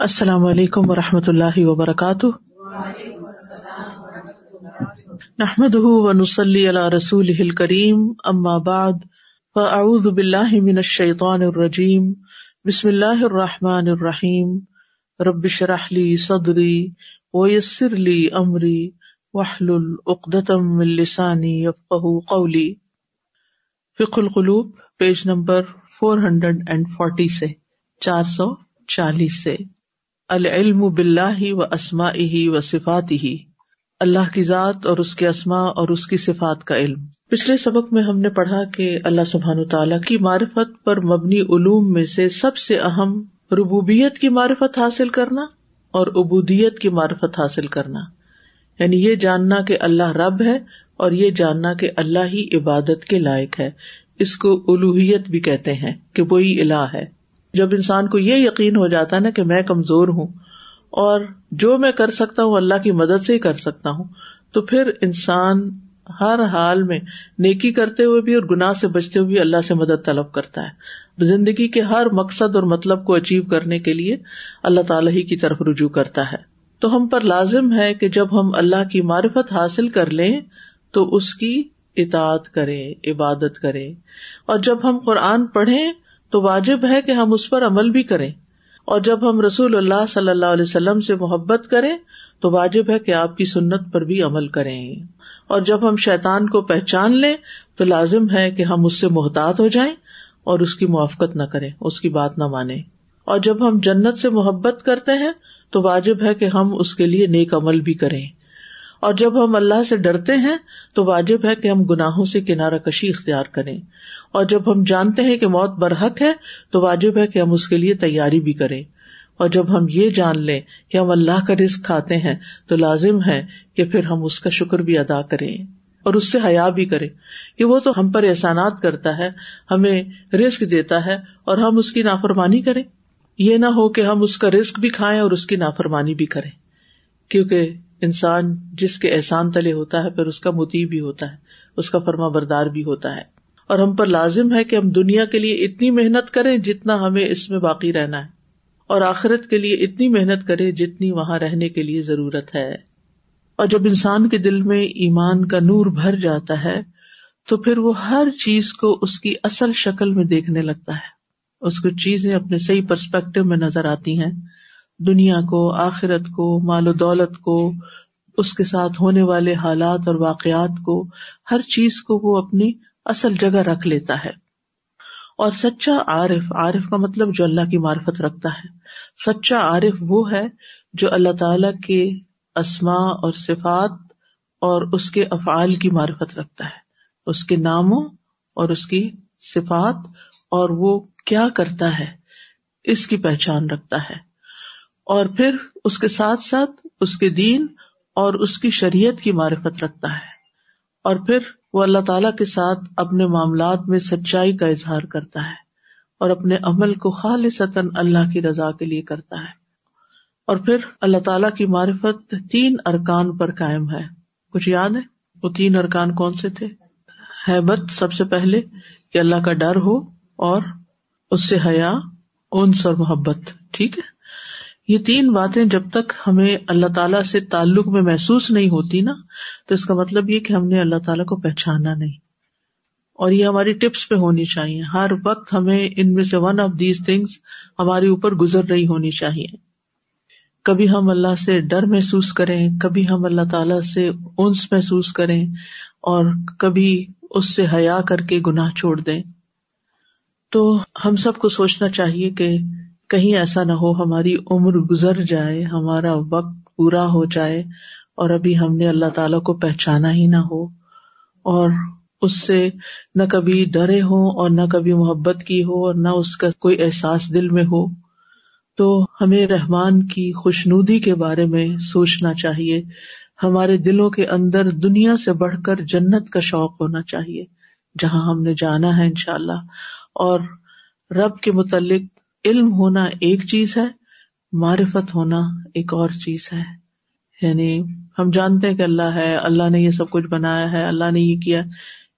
السلام علیکم و رحمۃ اللہ وبرکاتہ۔ نحمد ونسلی علی رسول کریم اما بعد، فاعوذ باللہ من الشیطان الرجیم، بسم اللہ الرحمٰن الرحیم۔ ربش رحلی صدری ویسر لی امری وحل العقدم السانی قولی۔ فق القلوب، page number four hundred and forty سے چار سو چالیس سے۔ العلم بلّہ و اسما ہی و صفات ہی اللہ کی ذات اور اس کے اسما اور اس کی صفات کا علم۔ پچھلے سبق میں ہم نے پڑھا کہ اللہ سبحان تعالیٰ کی معرفت پر مبنی علوم میں سے سب سے اہم ربوبیت کی معرفت حاصل کرنا اور ابودیت کی معرفت حاصل کرنا۔ یعنی یہ جاننا کہ اللہ رب ہے اور یہ جاننا کہ اللہ ہی عبادت کے لائق ہے۔ اس کو الوحیت بھی کہتے ہیں کہ وہی الہ ہے۔ جب انسان کو یہ یقین ہو جاتا ہے نا کہ میں کمزور ہوں اور جو میں کر سکتا ہوں اللہ کی مدد سے ہی کر سکتا ہوں، تو پھر انسان ہر حال میں نیکی کرتے ہوئے بھی اور گناہ سے بچتے ہوئے بھی اللہ سے مدد طلب کرتا ہے۔ زندگی کے ہر مقصد اور مطلب کو اچیو کرنے کے لیے اللہ تعالی ہی کی طرف رجوع کرتا ہے۔ تو ہم پر لازم ہے کہ جب ہم اللہ کی معرفت حاصل کر لیں، تو اس کی اطاعت کریں، عبادت کریں۔ اور جب ہم قرآن پڑھیں تو واجب ہے کہ ہم اس پر عمل بھی کریں اور جب ہم رسول اللہ صلی اللہ علیہ وسلم سے محبت کریں تو واجب ہے کہ آپ کی سنت پر بھی عمل کریں اور جب ہم شیطان کو پہچان لیں تو لازم ہے کہ ہم اس سے محتاط ہو جائیں اور اس کی موافقت نہ کریں، اس کی بات نہ مانیں۔ اور جب ہم جنت سے محبت کرتے ہیں تو واجب ہے کہ ہم اس کے لیے نیک عمل بھی کریں۔ اور جب ہم اللہ سے ڈرتے ہیں تو واجب ہے کہ ہم گناہوں سے کنارہ کشی اختیار کریں اور جب ہم جانتے ہیں کہ موت برحق ہے تو واجب ہے کہ ہم اس کے لیے تیاری بھی کریں اور جب ہم یہ جان لیں کہ ہم اللہ کا رسک کھاتے ہیں تو لازم ہے کہ پھر ہم اس کا شکر بھی ادا کریں اور اس سے حیا بھی کریں کہ وہ تو ہم پر احسانات کرتا ہے، ہمیں رسک دیتا ہے اور ہم اس کی نافرمانی کریں۔ یہ نہ ہو کہ ہم اس کا رسک بھی کھائیں اور اس کی نافرمانی بھی کریں۔ کیونکہ انسان جس کے احسان تلے ہوتا ہے، پھر اس کا متی بھی ہوتا ہے، اس کا فرما بردار بھی ہوتا ہے۔ اور ہم پر لازم ہے کہ ہم دنیا کے لیے اتنی محنت کریں جتنا ہمیں اس میں باقی رہنا ہے۔ اور آخرت کے لیے اتنی محنت کرے جتنی وہاں رہنے کے لیے ضرورت ہے۔ اور جب انسان کے دل میں ایمان کا نور بھر جاتا ہے، تو پھر وہ ہر چیز کو اس کی اصل شکل میں دیکھنے لگتا ہے۔ اس کو چیزیں اپنے صحیح پرسپیکٹو میں نظر آتی ہیں۔ دنیا کو، آخرت کو، مال و دولت کو، اس کے ساتھ ہونے والے حالات اور واقعات کو، ہر چیز کو وہ اپنی اصل جگہ رکھ لیتا ہے۔ اور سچا عارف عارف کا مطلب جو اللہ کی معرفت رکھتا ہے۔ سچا عارف وہ ہے جو اللہ تعالی کے اسما اور صفات اور اس کے افعال کی معرفت رکھتا ہے۔ اس کے ناموں اور اس کی صفات اور وہ کیا کرتا ہے، اس کی پہچان رکھتا ہے۔ اور پھر اس کے ساتھ ساتھ اس کے دین اور اس کی شریعت کی معرفت رکھتا ہے۔ اور پھر وہ اللہ تعالی کے ساتھ اپنے معاملات میں سچائی کا اظہار کرتا ہے اور اپنے عمل کو خالص اللہ کی رضا کے لیے کرتا ہے۔ اور پھر اللہ تعالیٰ کی معرفت تین ارکان پر قائم ہے۔ کچھ یاد ہے؟ وہ تین ارکان کون سے تھے؟ حیبت سب سے پہلے کہ اللہ کا ڈر ہو اور اس سے حیا، انس اور محبت۔ ٹھیک ہے؟ یہ تین باتیں جب تک ہمیں اللہ تعالیٰ سے تعلق میں محسوس نہیں ہوتی نا، تو اس کا مطلب یہ کہ ہم نے اللہ تعالیٰ کو پہچانا نہیں۔ اور یہ ہماری ٹپس پہ ہونی چاہیے۔ ہر وقت ہمیں ان میں سے ون آف دیز تھنگس ہمارے اوپر گزر رہی ہونی چاہیے۔ کبھی ہم اللہ سے ڈر محسوس کریں، کبھی ہم اللہ تعالی سے انس محسوس کریں اور کبھی اس سے حیا کر کے گناہ چھوڑ دیں۔ تو ہم سب کو سوچنا چاہیے کہ کہیں ایسا نہ ہو ہماری عمر گزر جائے، ہمارا وقت پورا ہو جائے اور ابھی ہم نے اللہ تعالی کو پہچانا ہی نہ ہو اور اس سے نہ کبھی ڈرے ہو اور نہ کبھی محبت کی ہو اور نہ اس کا کوئی احساس دل میں ہو۔ تو ہمیں رحمان کی خوشنودی کے بارے میں سوچنا چاہیے۔ ہمارے دلوں کے اندر دنیا سے بڑھ کر جنت کا شوق ہونا چاہیے، جہاں ہم نے جانا ہے ان شاء اللہ اور رب کے متعلق علم ہونا ایک چیز ہے، معرفت ہونا ایک اور چیز ہے۔ یعنی ہم جانتے ہیں کہ اللہ ہے، اللہ نے یہ سب کچھ بنایا ہے، اللہ نے یہ کیا۔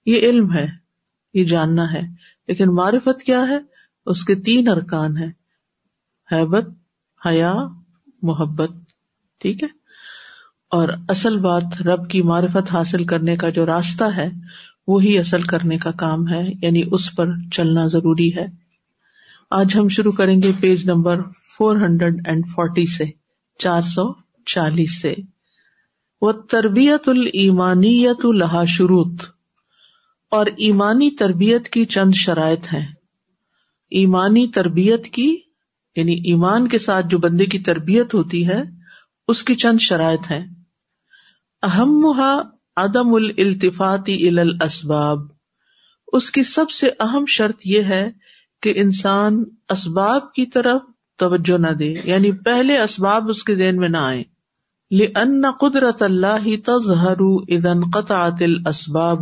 یہ علم ہے، یہ جاننا ہے۔ لیکن معرفت کیا ہے؟ اس کے تین ارکان ہے حیبت، حیا، محبت۔ ٹھیک ہے؟ اور اصل بات رب کی معرفت حاصل کرنے کا جو راستہ ہے، وہی اصل کرنے کا کام ہے یعنی اس پر چلنا ضروری ہے۔ آج ہم شروع کریں گے page number four hundred and forty سے، چار سو چالیس سے۔ وہ تربیت المانیت الحا شروط۔ اور ایمانی تربیت کی چند شرائط ہیں۔ ایمانی تربیت کی یعنی ایمان کے ساتھ جو بندے کی تربیت ہوتی ہے، اس کی چند شرائط ہیں۔ اہم عدم الالتفاتی الاسباب۔ اس کی سب سے اہم شرط یہ ہے کہ انسان اسباب کی طرف توجہ نہ دے یعنی پہلے اسباب اس کے ذہن میں نہ آئے لن قدرت اللہ تظہر اذا انقطعت الاسباب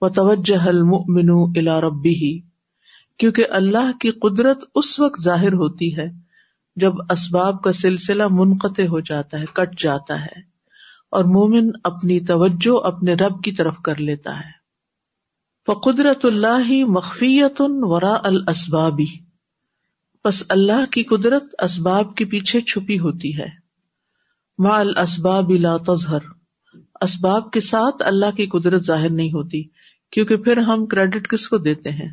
وتوجہ المؤمن الى ربه۔ کیونکہ اللہ کی قدرت اس وقت ظاہر ہوتی ہے جب اسباب کا سلسلہ منقطع ہو جاتا ہے، کٹ جاتا ہے اور مومن اپنی توجہ اپنے رب کی طرف کر لیتا ہے۔ فقدرت اللہ مخفیت ورا الاسبابی بس اللہ کی قدرت اسباب کے پیچھے چھپی ہوتی ہے. ما الاسباب لا تظہر. اسباب کے ساتھ اللہ کی قدرت ظاہر نہیں ہوتی، کیونکہ پھر ہم کریڈٹ کس کو دیتے ہیں؟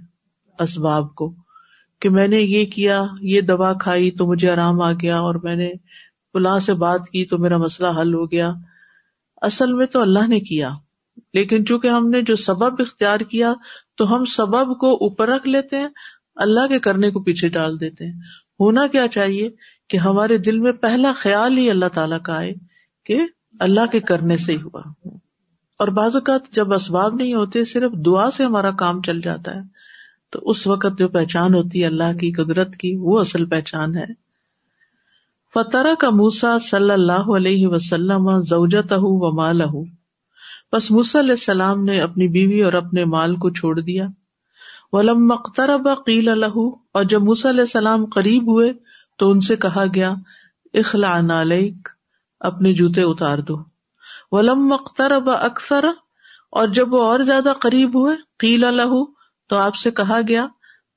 اسباب کو. کہ میں نے یہ کیا، یہ دوا کھائی تو مجھے آرام آ گیا، اور میں نے فلاں سے بات کی تو میرا مسئلہ حل ہو گیا۔ اصل میں تو اللہ نے کیا۔ لیکن چونکہ ہم نے جو سبب اختیار کیا تو ہم سبب کو اوپر رکھ لیتے ہیں، اللہ کے کرنے کو پیچھے ڈال دیتے ہیں۔ ہونا کیا چاہیے کہ ہمارے دل میں پہلا خیال ہی اللہ تعالیٰ کا آئے کہ اللہ کے کرنے سے ہی ہوا۔ اور بعض اوقات جب اسباب نہیں ہوتے، صرف دعا سے ہمارا کام چل جاتا ہے۔ تو اس وقت جو پہچان ہوتی ہے اللہ کی، قدرت کی، وہ اصل پہچان ہے۔ فتح کا موسا صلی اللہ علیہ وسلم زوجت و مال بس علیہ السلام نے اپنی بیوی اور اپنے مال کو چھوڑ دیا۔ ولم مخترب قیل الح اور جب موس علیہ السلام قریب ہوئے تو ان سے کہا گیا اخلا نالک اپنے جوتے اتار دو۔ ولم مخترب اکثر، اور جب وہ اور زیادہ قریب ہوئے، قیل الح تو آپ سے کہا گیا،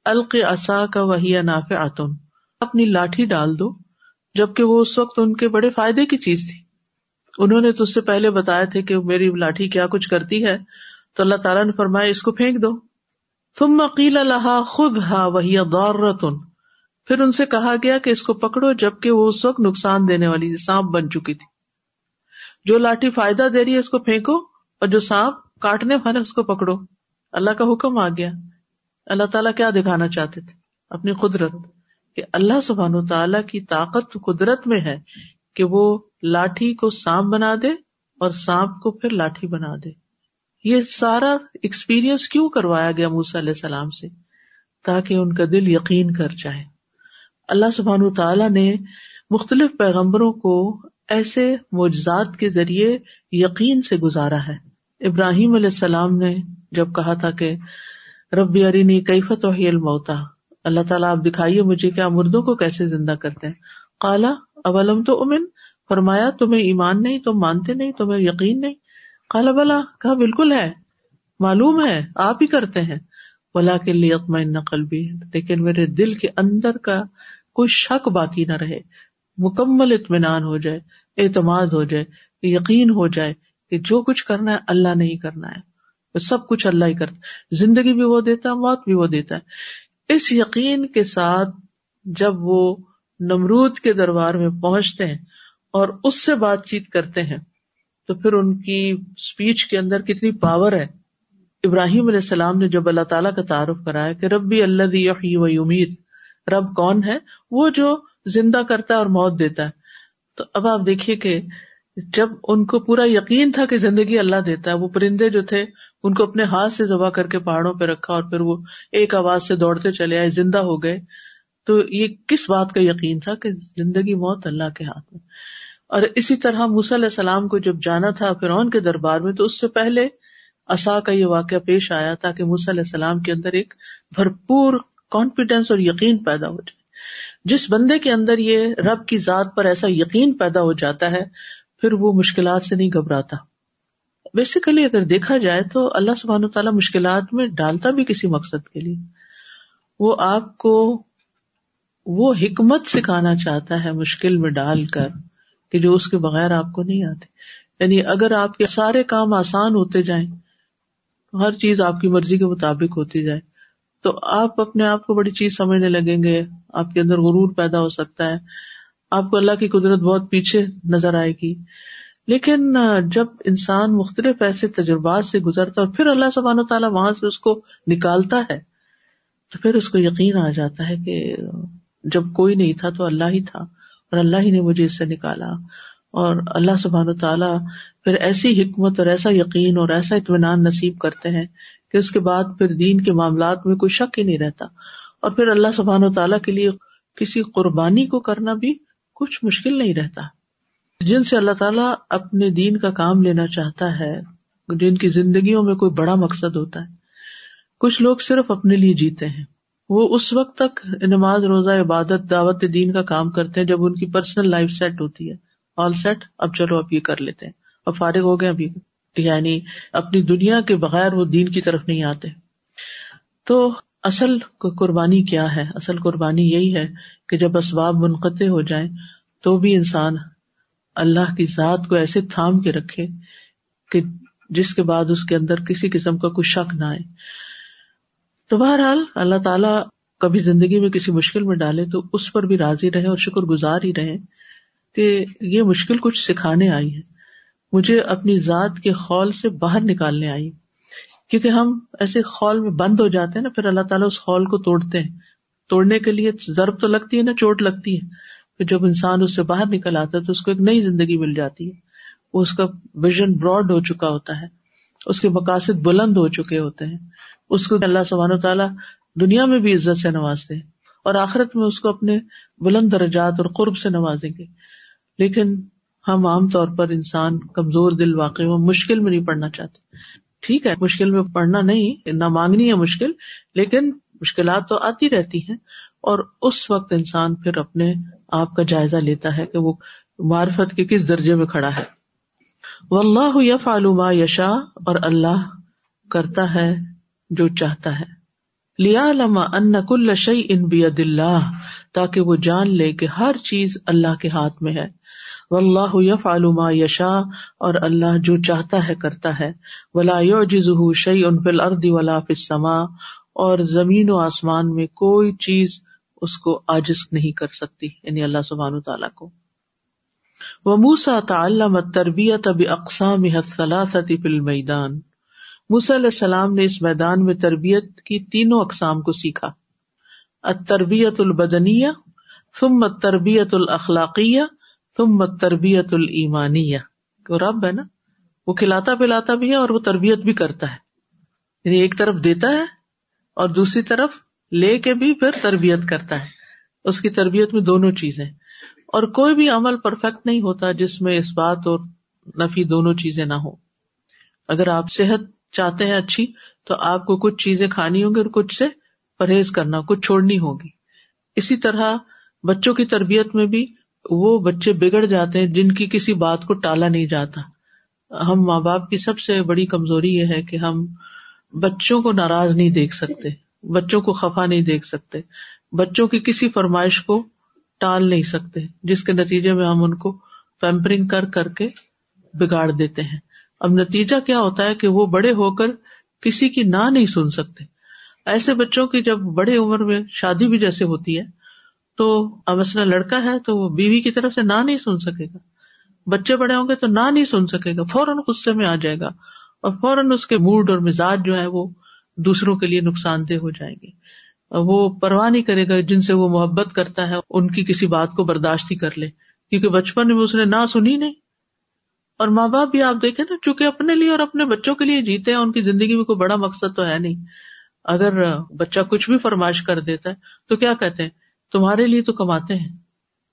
الق اصا کا وہی ناف آتن اپنی لاٹھی ڈال دو، جبکہ وہ اس وقت ان کے بڑے فائدے کی چیز تھی۔ انہوں نے تو اس سے پہلے بتایا تھے کہ میری لاٹھی کیا کچھ کرتی ہے، تو اللہ تعالیٰ نے فرمایا، اس کو پھینک دو۔ تم عقیل اللہ خود ہا وہی پھر ان سے کہا گیا کہ اس کو پکڑو، جبکہ وہ اس وقت نقصان دینے والی سانپ بن چکی تھی۔ جو لاٹھی فائدہ دے رہی ہے، اس کو پھینکو، اور جو سانپ کاٹنے والے اس کو پکڑو۔ اللہ کا حکم آ گیا۔ اللہ تعالیٰ کیا دکھانا چاہتے تھے؟ اپنی قدرت، کہ اللہ سبحان تعالیٰ کی طاقت قدرت میں ہے کہ وہ لاٹھی کو سانپ بنا دے اور سانپ کو پھر لاٹھی بنا دے۔ یہ سارا ایکسپیرئنس کیوں کروایا گیا موسا علیہ السلام سے؟ تاکہ ان کا دل یقین کر جائے۔ اللہ سبحان تعالیٰ نے مختلف پیغمبروں کو ایسے معجزات کے ذریعے یقین سے گزارا ہے۔ ابراہیم علیہ السلام نے جب کہا تھا کہ، ربی ارینی کیفت و الموتا اللہ تعالیٰ آپ دکھائیے مجھے کیا مردوں کو کیسے زندہ کرتے ہیں۔ کالا اولم تو امن فرمایا، تمہیں ایمان نہیں، تم مانتے نہیں، تمہیں یقین نہیں. کالا بلا. کہا، بالکل ہے. معلوم ہے، آپ ہی کرتے ہیں. بلا کے لیے نقل بھی لیکن میرے دل کے اندر کا کوئی شک باقی نہ رہے. مکمل اطمینان ہو جائے، اعتماد ہو جائے، یقین ہو جائے کہ جو کچھ کرنا ہے، اللہ نہیں کرنا ہے. سب کچھ اللہ ہی کرتا زندگی بھی وہ دیتا ہے، موت بھی وہ دیتا ہے. اس یقین کے ساتھ جب وہ نمرود کے دربار میں پہنچتے ہیں اور اس سے بات چیت کرتے ہیں تو پھر ان کی اسپیچ کے اندر کتنی پاور ہے۔ ابراہیم علیہ السلام نے جب اللہ تعالیٰ کا تعارف کرایا کہ ربی اللہ و امید رب کون ہے؟ وہ جو زندہ کرتا ہے اور موت دیتا ہے۔ تو اب آپ دیکھیے کہ جب ان کو پورا یقین تھا کہ زندگی اللہ دیتا ہے، وہ پرندے جو تھے، ان کو اپنے ہاتھ سے ذبح کر کے پہاڑوں پہ رکھا اور پھر وہ ایک آواز سے دوڑتے چلے آئے، زندہ ہو گئے۔ تو یہ کس بات کا یقین تھا کہ زندگی موت اللہ کے ہاتھ میں؟ اور اسی طرح علیہ السلام کو جب جانا تھا فرعون کے دربار میں، تو اس سے پہلے اصا کا یہ واقعہ پیش آیا تھا کہ علیہ السلام کے اندر ایک بھرپور کانفیڈینس اور یقین پیدا ہو جائے۔ جس بندے کے اندر یہ رب کی ذات پر ایسا یقین پیدا ہو جاتا ہے، پھر وہ مشکلات سے نہیں گھبراتا۔ بیسیکلی اگر دیکھا جائے تو اللہ سبحانہ تعالیٰ مشکلات میں ڈالتا بھی کسی مقصد کے لیے۔ وہ آپ کو وہ حکمت سکھانا چاہتا ہے مشکل میں ڈال کر۔ کہ جو اس کے بغیر آپ کو نہیں آتے۔ یعنی اگر آپ کے سارے کام آسان ہوتے جائیں ہر چیز آپ کی مرضی کے مطابق ہوتی جائے۔ تو آپ اپنے آپ کو بڑی چیز سمجھنے لگیں گے، آپ کے اندر غرور پیدا ہو سکتا ہے۔ آپ کو اللہ کی قدرت بہت پیچھے نظر آئے گی۔ لیکن جب انسان مختلف ایسے تجربات سے گزرتا اور پھر اللہ سبحان و تعالیٰ وہاں سے اس کو نکالتا ہے، تو پھر اس کو یقین آ جاتا ہے کہ جب کوئی نہیں تھا تو اللہ ہی تھا۔ اور اللہ ہی نے مجھے اس سے نکالا اور اللہ سبحان و تعالیٰ پھر ایسی حکمت اور ایسا یقین اور ایسا اطمینان نصیب کرتے ہیں کہ اس کے بعد پھر دین کے معاملات میں کوئی شک ہی نہیں رہتا اور پھر اللہ سبحان و تعالیٰ کے لیے کسی قربانی کو کرنا بھی کچھ مشکل نہیں رہتا۔ جن سے اللہ تعالیٰ اپنے دین کا کام لینا چاہتا ہے، جن کی زندگیوں میں کوئی بڑا مقصد ہوتا ہے، کچھ لوگ صرف اپنے لیے جیتے ہیں۔ وہ اس وقت تک نماز، روزہ، عبادت، دعوت، دین کا کام کرتے ہیں جب ان کی پرسنل لائف سیٹ ہوتی ہے۔ آل سیٹ اب چلو، اب یہ کر لیتے ہیں۔ اب فارغ ہو گئے ابھی۔ یعنی اپنی دنیا کے بغیر وہ دین کی طرف نہیں آتے۔ تو اصل قربانی کیا ہے؟ اصل قربانی یہی ہے کہ جب اسباب منقطع ہو جائیں تو بھی انسان اللہ کی ذات کو ایسے تھام کے رکھے کہ جس کے بعد اس کے اندر کسی قسم کا کوئی شک نہ آئے۔ تو بہرحال اللہ تعالیٰ کبھی زندگی میں کسی مشکل میں ڈالے تو اس پر بھی راضی رہے اور شکر گزار ہی رہے کہ یہ مشکل کچھ سکھانے آئی ہے مجھے اپنی ذات کے خول سے باہر نکالنے آئی۔ کیونکہ ہم ایسے خول میں بند ہو جاتے ہیں نا، پھر اللہ تعالیٰ اس خول کو توڑتے ہیں۔ توڑنے کے لیے ضرب تو لگتی ہے نا، چوٹ لگتی ہے۔ پھر جب انسان اس سے باہر نکل آتا ہے تو اس کو ایک نئی زندگی مل جاتی ہے۔ وہ اس کا ویژن براڈ ہو چکا ہوتا ہے۔ اس کے مقاصد بلند ہو چکے ہوتے ہیں۔ اس کو اللہ سبحانہ تعالیٰ دنیا میں بھی عزت سے نوازتے ہیں اور آخرت میں اس کو اپنے بلند درجات اور قرب سے نوازیں گے۔ لیکن ہم عام طور پر انسان کمزور دل واقع میں مشکل میں نہیں پڑھنا چاہتے۔ ٹھیک ہے، مشکل میں پڑھنا نہیں، نہ مانگنی ہے مشکل، لیکن مشکلات تو آتی رہتی ہیں۔ اور اس وقت انسان پھر اپنے آپ کا جائزہ لیتا ہے کہ وہ معرفت کے کس درجے میں کھڑا ہے۔ وہ اللہ یف علوما یشا اور اللہ کرتا ہے جو چاہتا ہے۔ لیا لما ان کل شعی ان بید اللہ تاکہ وہ جان لے کہ ہر چیز اللہ کے ہاتھ میں ہے۔ اللہ یف علوما یشا اور اللہ جو چاہتا ہے کرتا ہے۔ ولا یوجز شعی ان فل اردی ولا فسما اور زمین و آسمان میں کوئی چیز اس کو آجز نہیں کر سکتی یعنی اللہ سبحان تعالیٰ کو۔ وہ موسا تعلم تربیت اب اقسام فل میدان موسا علیہ السلام نے اس میدان میں تربیت کی تینوں اقسام کو سیکھا۔ تربیت البدنیہ، ثم تربیت الاخلاقیہ، ثم تربیت المانیہ رب ہے نا؟ وہ کھلاتا پلاتا بھی ہے اور وہ تربیت بھی کرتا ہے۔ یعنی ایک طرف دیتا ہے اور دوسری طرف لے کے بھی پھر تربیت کرتا ہے۔ اس کی تربیت میں دونوں چیزیں۔ اور کوئی بھی عمل پرفیکٹ نہیں ہوتا جس میں اس بات اور نفی دونوں چیزیں نہ ہو اگر آپ صحت چاہتے ہیں اچھی، تو آپ کو کچھ چیزیں کھانی ہوں گی اور کچھ سے پرہیز کرنا، کچھ چھوڑنی ہوگی۔ اسی طرح بچوں کی تربیت میں بھی وہ بچے بگڑ جاتے ہیں جن کی کسی بات کو ٹالا نہیں جاتا۔ ہم ماں باپ کی سب سے بڑی کمزوری یہ ہے کہ ہم بچوں کو ناراض نہیں دیکھ سکتے، بچوں کو خفا نہیں دیکھ سکتے، بچوں کی کسی فرمائش کو ٹال نہیں سکتے، جس کے نتیجے میں ہم ان کو پیمپرنگ کر کر کے بگاڑ دیتے ہیں۔ اب نتیجہ کیا ہوتا ہے کہ وہ بڑے ہو کر کسی کی نہ نہیں سن سکتے۔ ایسے بچوں کی جب بڑے عمر میں شادی بھی جیسے ہوتی ہے، تو اب مسئلہ لڑکا ہے تو وہ بیوی کی طرف سے نہ نہیں سن سکے گا۔ بچے بڑے ہوں گے تو نہ نہیں سن سکے گا، فوراً غصے میں آ جائے گا اور فوراً اس کے موڈ اور مزاج جو ہے وہ دوسروں کے لیے نقصان دہ ہو جائیں گے۔ وہ پرواہ نہیں کرے گا جن سے وہ محبت کرتا ہے، ان کی کسی بات کو برداشت ہی کر لے۔ کیونکہ بچپن میں اس نے نہ سنی نہیں۔ اور ماں باپ بھی آپ دیکھیں نا، چونکہ اپنے لیے اور اپنے بچوں کے لیے جیتے ہیں، ان کی زندگی میں کوئی بڑا مقصد تو ہے نہیں۔ اگر بچہ کچھ بھی فرمائش کر دیتا ہے، تو کیا کہتے ہیں؟ تمہارے لیے تو کماتے ہیں،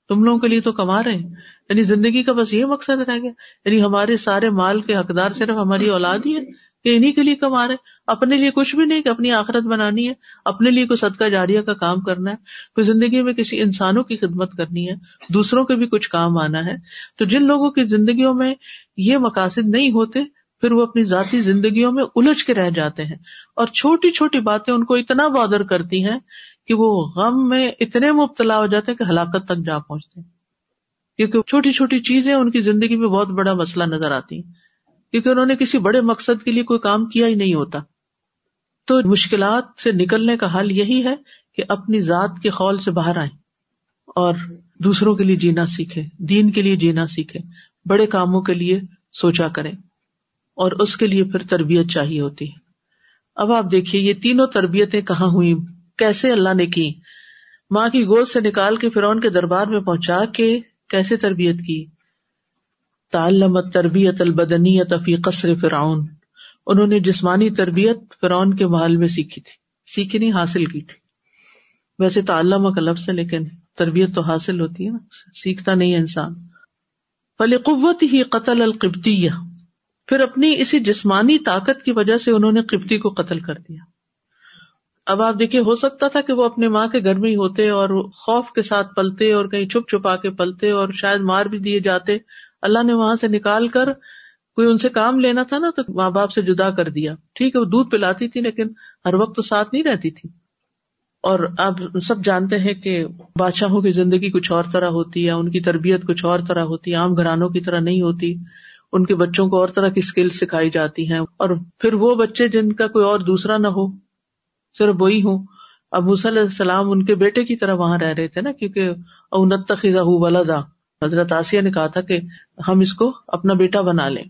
تم لوگوں کے لیے تو کما رہے ہیں۔ یعنی زندگی کا بس یہ مقصد رہ گیا۔ یعنی ہمارے سارے مال کے حقدار صرف ہماری اولاد ہی ہے کہ انہیں کے لیے کما رہے اپنے لیے کچھ بھی نہیں کہ اپنی آخرت بنانی ہے۔ اپنے لیے کوئی صدقہ جاریہ کا کام کرنا ہے۔ کوئی زندگی میں کسی انسانوں کی خدمت کرنی ہے۔ دوسروں کے بھی کچھ کام آنا ہے۔ تو جن لوگوں کی زندگیوں میں یہ مقاصد نہیں ہوتے، پھر وہ اپنی ذاتی زندگیوں میں الجھ کے رہ جاتے ہیں۔ اور چھوٹی چھوٹی باتیں ان کو اتنا بادر کرتی ہیں کہ وہ غم میں اتنے مبتلا ہو جاتے ہیں کہ ہلاکت تک جا پہنچتے کیونکہ چھوٹی چھوٹی چیزیں ان کی زندگی میں بہت بڑا مسئلہ نظر آتی ہیں۔ کیونکہ انہوں نے کسی بڑے مقصد کے لیے کوئی کام کیا ہی نہیں ہوتا۔ تو مشکلات سے نکلنے کا حل یہی ہے کہ اپنی ذات کے خول سے باہر آئیں اور دوسروں کے لیے جینا سیکھے دین کے لیے جینا سیکھے بڑے کاموں کے لیے سوچا کریں۔ اور اس کے لیے پھر تربیت چاہیے ہوتی ہے۔ اب آپ دیکھیے یہ تینوں تربیتیں کہاں ہوئی کیسے اللہ نے کی؟ ماں کی گود سے نکال کے فرعون کے دربار میں پہنچا کے کیسے تربیت کی؟ تعلمت تربیت البدنیت فی قصر فرعون۔ انہوں نے جسمانی تربیت فرعون کے محل میں سیکھی تھی۔ سیکھی نہیں، حاصل کی تھی۔ ویسے تو علامہ کا لفظ ہے، لیکن تربیت تو حاصل ہوتی ہے نا۔ سیکھتا نہیں ہے انسان۔ فلی قوت ہی قتل القبتی پھر اپنی اسی جسمانی طاقت کی وجہ سے انہوں نے قبطی کو قتل کر دیا۔ اب آپ دیکھیے ہو سکتا تھا کہ وہ اپنے ماں کے گھر میں ہی ہوتے اور خوف کے ساتھ پلتے اور کہیں چھپ چھپا کے پلتے اور شاید مار بھی دیے جاتے۔ اللہ نے وہاں سے نکال کر کوئی ان سے کام لینا تھا نا، تو ماں باپ سے جدا کر دیا۔ ٹھیک ہے، وہ دودھ پلاتی تھی، لیکن ہر وقت تو ساتھ نہیں رہتی تھی۔ اور آپ سب جانتے ہیں کہ بادشاہوں کی زندگی کچھ اور طرح ہوتی ہے، ان کی تربیت کچھ اور طرح ہوتی ہے، عام گھرانوں کی طرح نہیں ہوتی۔ ان کے بچوں کو اور طرح کی اسکل سکھائی جاتی ہیں۔ اور پھر وہ بچے جن کا کوئی اور دوسرا نہ ہو، صرف وہی ہوں۔ اب علیہ السلام ان کے بیٹے کی طرح وہاں رہ رہے تھے نا، کیونکہ اونت خزا ولدا۔ حضرت آسیہ نے کہا تھا کہ ہم اس کو اپنا بیٹا بنا لیں۔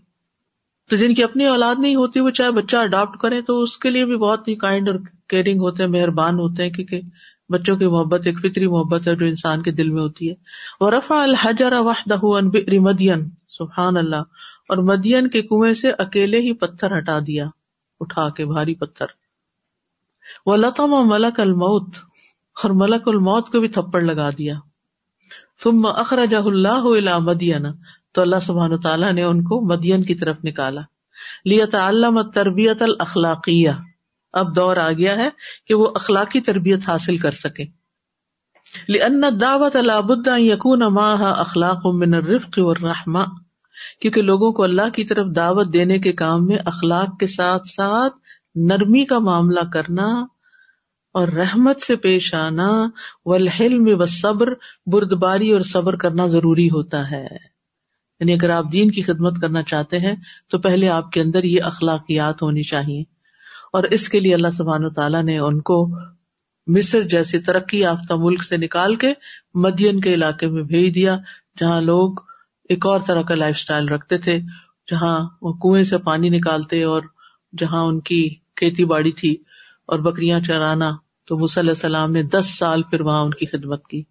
تو جن کی اپنی اولاد نہیں ہوتی، وہ چاہے بچہ اڈاپٹ کرے تو اس کے لیے بھی بہت ہی کائنڈ اور کیئرنگ ہوتے ہیں، مہربان ہوتے ہیں، کیونکہ بچوں کی محبت ایک فطری محبت ہے جو انسان کے دل میں ہوتی ہے۔ اور رفا الحجر وحدہ مدین، سبحان اللہ، اور مدین کے کنویں سے اکیلے ہی پتھر ہٹا دیا، اٹھا کے بھاری پتھر۔ وہ لتم ملک الموت، اور ملک الموت کو بھی تھپڑ لگا دیا۔ ثم اخرجہ اللہ الى مدین تو اللہ سبحان تعالیٰ نے ان کو مدین کی طرف نکالا۔ لیا تعلم تربیت الخلاقیہ اب دور آ گیا ہے کہ وہ اخلاقی تربیت حاصل کر سکے۔ لأن دعوت العبد یقون ماہ اخلاق من الرفق والرحمہ۔ کیونکہ لوگوں کو اللہ کی طرف دعوت دینے کے کام میں اخلاق کے ساتھ ساتھ نرمی کا معاملہ کرنا اور رحمت سے پیش آنا، والحلم والصبر، بردباری اور صبر کرنا ضروری ہوتا ہے۔ یعنی اگر آپ دین کی خدمت کرنا چاہتے ہیں، تو پہلے آپ کے اندر یہ اخلاقیات ہونی چاہیے۔ اور اس کے لیے اللہ سبحان و تعالیٰ نے ان کو مصر جیسے ترقی یافتہ ملک سے نکال کے مدین کے علاقے میں بھیج دیا، جہاں لوگ ایک اور طرح کا لائف اسٹائل رکھتے تھے، جہاں وہ کنویں سے پانی نکالتے اور جہاں ان کی کھیتی باڑی تھی۔ اور بکریاں چرانا تو علیہ السلام نے دس سال پھر وہاں ان کی خدمت کی۔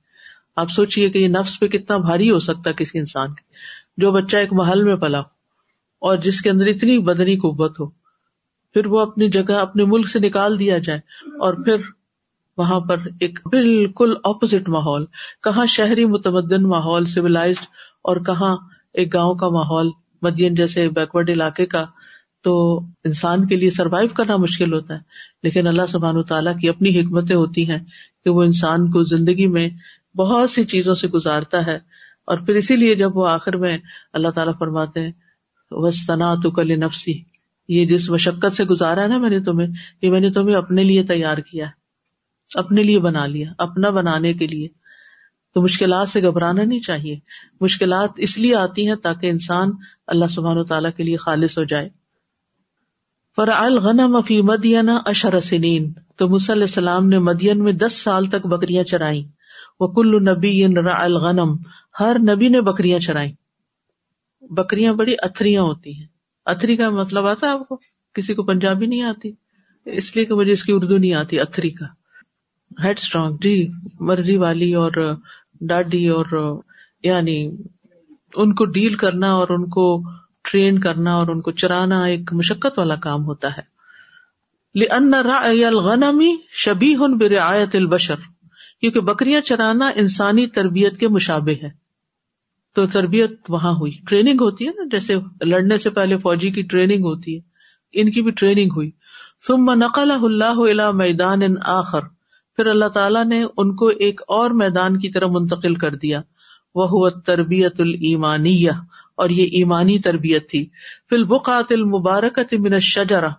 آپ سوچیے کہ یہ نفس پہ کتنا بھاری ہو سکتا ہے کسی انسان کے۔ جو بچہ ایک محل میں پلا اور جس کے اندر اتنی بدنی قوت ہو، پھر وہ اپنی جگہ، اپنے ملک سے نکال دیا جائے اور پھر وہاں پر ایک بالکل اپوزٹ ماحول، کہاں شہری متمدن ماحول سیولاز اور کہاں ایک گاؤں کا ماحول، مدین جیسے بیکورڈ علاقے کا تو انسان کے لیے سروائو کرنا مشکل ہوتا ہے۔ لیکن اللہ سبحان و تعالیٰ کی اپنی حکمتیں ہوتی ہیں کہ وہ انسان کو زندگی میں بہت سی چیزوں سے گزارتا ہے۔ اور پھر اسی لیے جب وہ آخر میں اللہ تعالیٰ فرماتے ہیں وسطنا تو کل نفسی یہ جس مشقت سے گزارا ہے نا میں نے تمہیں، یہ میں نے تمہیں اپنے لیے تیار کیا اپنے لیے بنا لیا، اپنا بنانے کے لیے۔ تو مشکلات سے گھبرانا نہیں چاہیے۔ مشکلات اس لیے آتی ہیں تاکہ انسان اللہ سبحان و تعالیٰ کے لیے خالص ہو جائے۔ الغنم فی مدینہ اشر سنین تو علیہ السلام نے مدین میں دس سال تک بکریاں چرائی وہ کل نبی الغنم، ہر نبی نے بکریاں چرائی بکریاں بڑی اتریاں ہوتی ہیں۔ اتری کا مطلب آتا ہے آپ کو؟ کسی کو پنجابی نہیں آتی، اس لیے کہ مجھے اس کی اردو نہیں آتی اتری کا۔ ہیڈ اسٹرانگ جی مرضی والی اور ڈاڈی اور یعنی ان کو ڈیل کرنا اور ان کو ٹرین کرنا اور ان کو چرانا ایک مشقت والا کام ہوتا ہے۔ الغنمی شبی ہن برعایت البشر۔ کیونکہ بکریاں چرانا انسانی تربیت کے مشابے ہے۔ تو تربیت وہاں ہوئی۔ ٹریننگ ہوتی ہے نا، جیسے لڑنے سے پہلے فوجی کی ٹریننگ ہوتی ہے۔ ان کی بھی ٹریننگ ہوئی۔ ثم نقل اللہ میدان ان آخر۔ پھر اللہ تعالیٰ نے ان کو ایک اور میدان کی طرح منتقل کر دیا۔ وہ تربیت المانیہ اور یہ ایمانی تربیت تھی۔ فی البقات المبارکت من الشجرہ،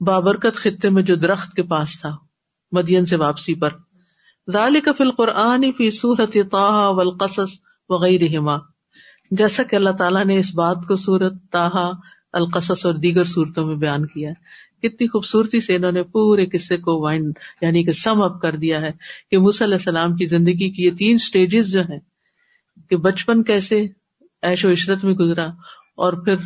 بابرکت خطے میں جو درخت کے پاس تھا، مدین سے واپسی پر۔ ذالک فی القرآن فی صورت طه والقصص وغیرہما۔ جیسا کہ اللہ تعالیٰ نے اس بات کو صورت تاہا القصص اور دیگر صورتوں میں بیان کیا ہے۔ کتنی خوبصورتی سے انہوں نے پورے قصے کو وائنڈ یعنی کہ سم اپ کر دیا ہے کہ علیہ السلام کی زندگی کی یہ تین اسٹیجز جو ہیں، کہ بچپن کیسے ایش و عشرت میں گزرا، اور پھر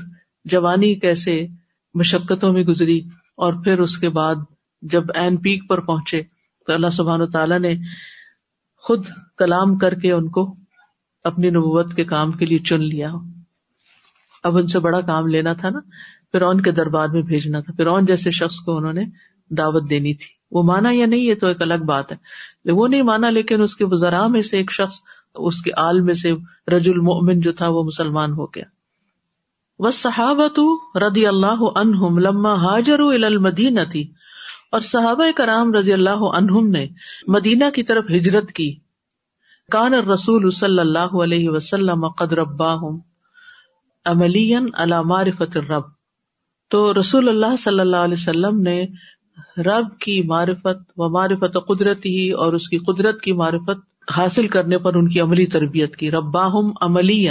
جوانی کیسے مشقتوں میں گزری، اور پھر اس کے بعد جب این پیک پر پہنچے، تو اللہ سبحان و تعالیٰ نے خود کلام کر کے ان کو اپنی نبوت کے کام کے لیے چن لیا۔ اب ان سے بڑا کام لینا تھا نا، فرعون کے دربار میں بھیجنا تھا۔ فرعون جیسے شخص کو انہوں نے دعوت دینی تھی۔ وہ مانا یا نہیں، یہ تو ایک الگ بات ہے۔ وہ نہیں مانا، لیکن اس کے وزرا میں سے ایک شخص اس کے آل میں سے رج المؤمن جو تھا وہ مسلمان ہو گیا۔ وہ صحابت ردی اللہ عنہم لما حاجر المدینہ تھی اور صحابہ کرام رضی اللہ عنہم نے مدینہ کی طرف ہجرت کی۔ کان رسول صلی اللہ علیہ وسلم قد رباہم عملین علی معرفت الرب۔ تو رسول اللہ صلی اللہ علیہ وسلم نے رب کی معرفت و معرفت قدرت ہی اور اس کی قدرت کی معرفت حاصل کرنے پر ان کی عملی تربیت کی۔ رباہم عملی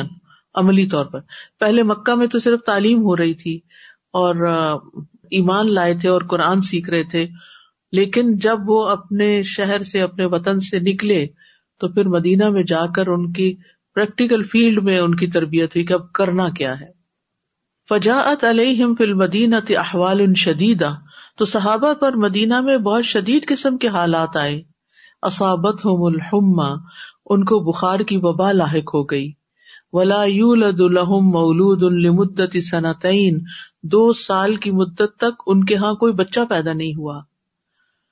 عملی طور پر۔ پہلے مکہ میں تو صرف تعلیم ہو رہی تھی اور ایمان لائے تھے اور قرآن سیکھ رہے تھے۔ لیکن جب وہ اپنے شہر سے، اپنے وطن سے نکلے، تو پھر مدینہ میں جا کر ان کی پریکٹیکل فیلڈ میں ان کی تربیت ہوئی کہ اب کرنا کیا ہے۔ فجاعت علیہم فی المدینہ احوال شدیدہ۔ تو صحابہ پر مدینہ میں بہت شدید قسم کے حالات آئے۔ اصابت ہوم الحما ان کو بخار کی وبا لاحق ہو گئی۔ ولا یولد لہم مولود لمدت سنتین دو سال کی مدت تک ان کے ہاں کوئی بچہ پیدا نہیں ہوا۔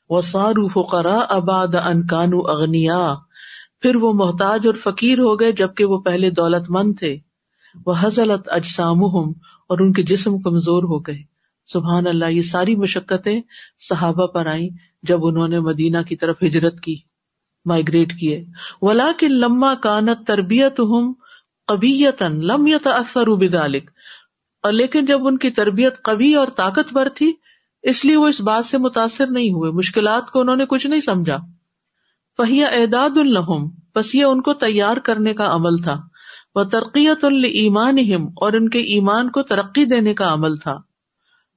وہ سارو فقرا اباد ان کانو اغنیا پھر وہ محتاج اور فقیر ہو گئے جبکہ وہ پہلے دولت مند تھے۔ وہ حضلت اجسام اور ان کے جسم کمزور ہو گئے۔ سبحان اللہ، یہ ساری مشقتیں صحابہ پر آئیں۔ جب انہوں نے مدینہ کی طرف ہجرت کی مائگریٹ کیے۔ ولا کی لما کانت تربیت ہوں قبیتن لم اثر بدالک اور لیکن جب ان کی تربیت کبھی اور طاقتور تھی، اس لیے وہ اس بات سے متاثر نہیں ہوئے۔ مشکلات کو انہوں نے کچھ نہیں سمجھا۔ فہیا اعداد الحم بس یہ ان کو تیار کرنے کا عمل تھا۔ وہ ترقیت المان اور ان کے ایمان کو ترقی دینے کا عمل تھا۔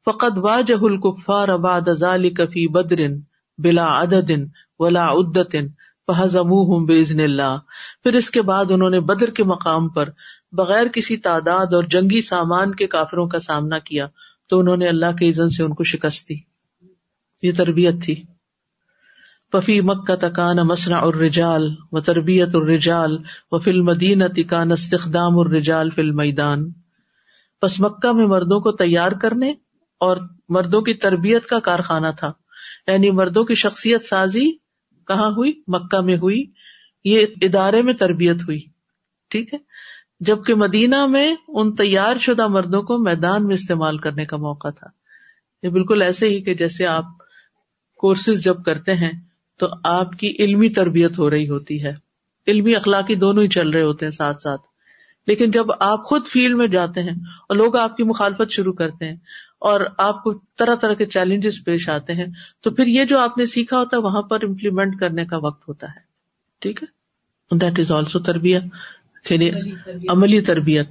فقط واجہ الکفار اباد ازال کفی بدرن بلا عددن ولا عدتن فہزموہم بزن اللہ۔ پھر اس کے بعد انہوں نے بدر کے مقام پر بغیر کسی تعداد اور جنگی سامان کے کافروں کا سامنا کیا، تو انہوں نے اللہ کے عزن سے ان کو شکست دی۔ یہ تربیت تھی۔ ففی مکہ تکان مسرا الرجال و تربیت الرجال و فل مدین تکان استخدام الرجال فل میدان بس مکہ میں مردوں کو تیار کرنے اور مردوں کی تربیت کا کارخانہ تھا۔ یعنی مردوں کی شخصیت سازی کہاں ہوئی؟ مکہ میں ہوئی۔ یہ ادارے میں تربیت ہوئی۔ ٹھیک ہے؟ جبکہ مدینہ میں ان تیار شدہ مردوں کو میدان میں استعمال کرنے کا موقع تھا۔ یہ بالکل ایسے ہی کہ جیسے آپ کورسز جب کرتے ہیں تو آپ کی علمی تربیت ہو رہی ہوتی ہے۔ علمی اخلاقی دونوں ہی چل رہے ہوتے ہیں ساتھ ساتھ۔ لیکن جب آپ خود فیلڈ میں جاتے ہیں اور لوگ آپ کی مخالفت شروع کرتے ہیں اور آپ کو طرح طرح کے چیلنجز پیش آتے ہیں تو پھر یہ جو آپ نے سیکھا ہوتا ہے وہاں پر امپلیمنٹ کرنے کا وقت ہوتا ہے۔ ٹھیک ہے؟ دیٹ از آلسو تربیت عملی تربیت۔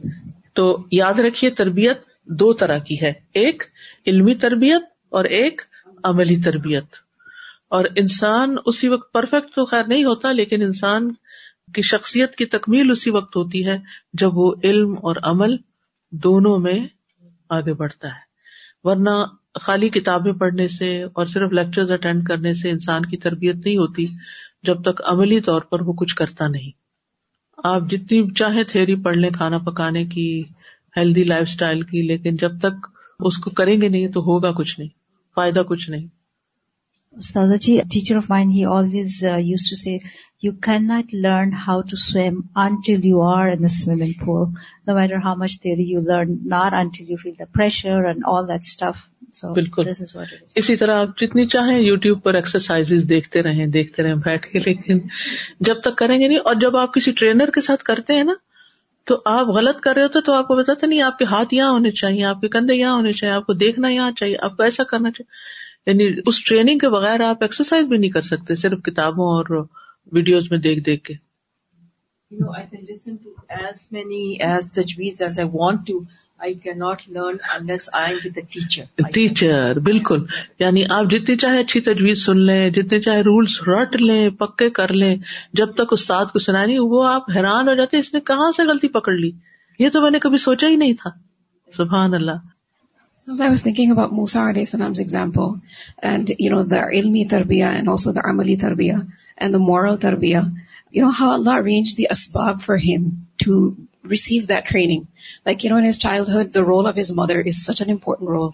تو یاد رکھیے تربیت دو طرح کی ہے۔ ایک علمی تربیت اور ایک عملی تربیت۔ اور انسان اسی وقت پرفیکٹ تو خیر نہیں ہوتا لیکن انسان کی شخصیت کی تکمیل اسی وقت ہوتی ہے جب وہ علم اور عمل دونوں میں آگے بڑھتا ہے۔ ورنہ خالی کتابیں پڑھنے سے اور صرف لیکچر اٹینڈ کرنے سے انسان کی تربیت نہیں ہوتی جب تک عملی طور پر وہ کچھ کرتا نہیں۔ آپ جتنی چاہے تھیری پڑھ لیں، کھانا پکانے کی ہیلدی لائف اسٹائل کی، لیکن جب تک اس کو کریں گے نہیں تو ہوگا کچھ نہیں، فائدہ کچھ نہیں۔ Always uh, used to say, you cannot learn how to swim until you are in the swimming pool. No matter how much theory you learn, not until you feel the pressure and all that stuff. So this is what it is. اسی طرح آپ جتنی چاہیں YouTube پر exercise دیکھتے رہیں دیکھتے رہیں بیٹھ کے لیکن جب تک کریں گے نہیں اور جب آپ کسی ٹرینر کے ساتھ کرتے ہیں نا تو آپ غلط کر رہے ہوتے تو آپ کو بتاتے نہیں آپ کے ہاتھ یہاں ہونے چاہیے آپ کے کندھے یہاں ہونے چاہیے آپ کو دیکھنا یہاں چاہیے آپ کو ایسا کرنا چاہیے یعنی اس ٹریننگ کے بغیر آپ ایکسرسائز بھی نہیں کر سکتے صرف کتابوں اور ویڈیوز میں دیکھ دیکھ کے۔ ٹیچر بالکل۔ یعنی آپ جتنی چاہے اچھی تجویز سن لیں جتنے چاہے رولس رٹ لیں پکے کر لیں۔ جب تک استاد کو سنائے نہیں وہ آپ حیران ہو جاتے اس نے کہاں سے غلطی پکڑ لی؟ یہ تو میں نے کبھی سوچا ہی نہیں تھا۔ سبحان اللہ۔ So I was thinking about Musa alayhi salam's example and, you know, the ilmi tarbiyah and also the amali tarbiyah and the moral tarbiyah. You know, how Allah arranged the asbab for him to receive that training. Like, you know, in his childhood, the role of his mother is such an important role.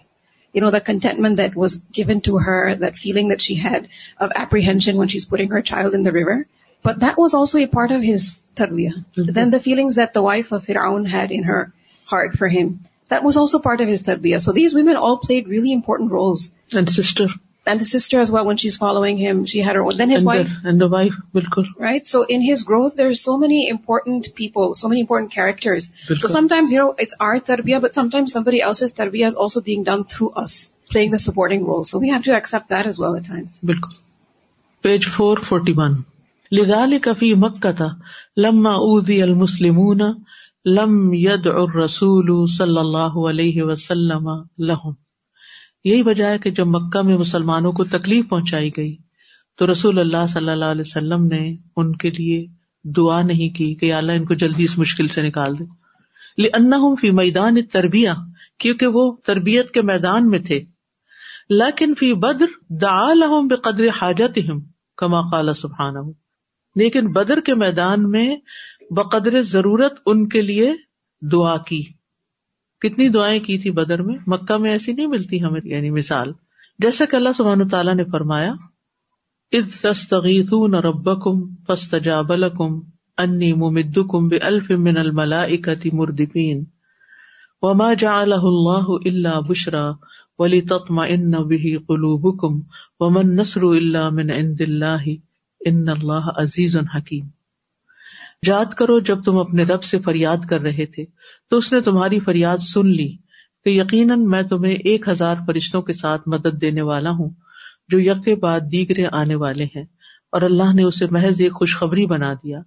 You know, the contentment that was given to her, that feeling that she had of apprehension when she's putting her child in the river. But that was also a part of his tarbiyah. Then the feelings that the wife of Fir'aun had in her heart for him, that was also part of his دربیا so these women all played really important roles sister and sister is why one she is following him she her then his wife wife بالکل right so in his growth there is so many important people so many important characters so sometimes you know it's are تربیا but sometimes somebody else تربیا is also being done through us playing the supporting role so we have to accept that as well times بالکل page four forty one لگال کفی مکہ تھا لما اوزی المسلمون لم يدع الرسول صلی اللہ علیہ وسلم لهم یہی وجہ ہے کہ جب مکہ میں مسلمانوں کو تکلیف پہنچائی گئی، تو رسول اللہ صلی اللہ علیہ وسلم نے ان کے لیے دعا نہیں کی کہ یا اللہ ان کو جلدی اس مشکل سے نکال دے۔ لأنهم فی میدان تربیہ کیونکہ وہ تربیت کے میدان میں تھے۔ لیکن فی بدر دعا لهم بقدر حاجتهم، کما قال سبحانہ لیکن بدر کے میدان میں بقدر ضرورت ان کے لیے دعا کی۔ کتنی دعائیں کی تھی بدر میں؟ مکہ میں ایسی نہیں ملتی ہمیں یعنی مثال۔ جیسا کہ اللہ سبحانہ تعالیٰ نے فرمایا، اذ تستغیثون ربکم فاستجاب لکم انی ممدکم بألف من الملائکة مردفین وما جعلہ اللہ الا بشرا ولتطمئن به قلوبکم وما النصر الا من عند اللہ ان اللہ عزیز حکیم۔ یاد کرو جب تم اپنے رب سے فریاد کر رہے تھے، تو اس نے تمہاری فریاد سن لی کہ یقیناً میں تمہیں ایک ہزار فرشتوں کے ساتھ مدد دینے والا ہوں، جو یکے بعد دیگرے آنے والے ہیں۔ اور اللہ نے اسے محض ایک خوشخبری بنا دیا،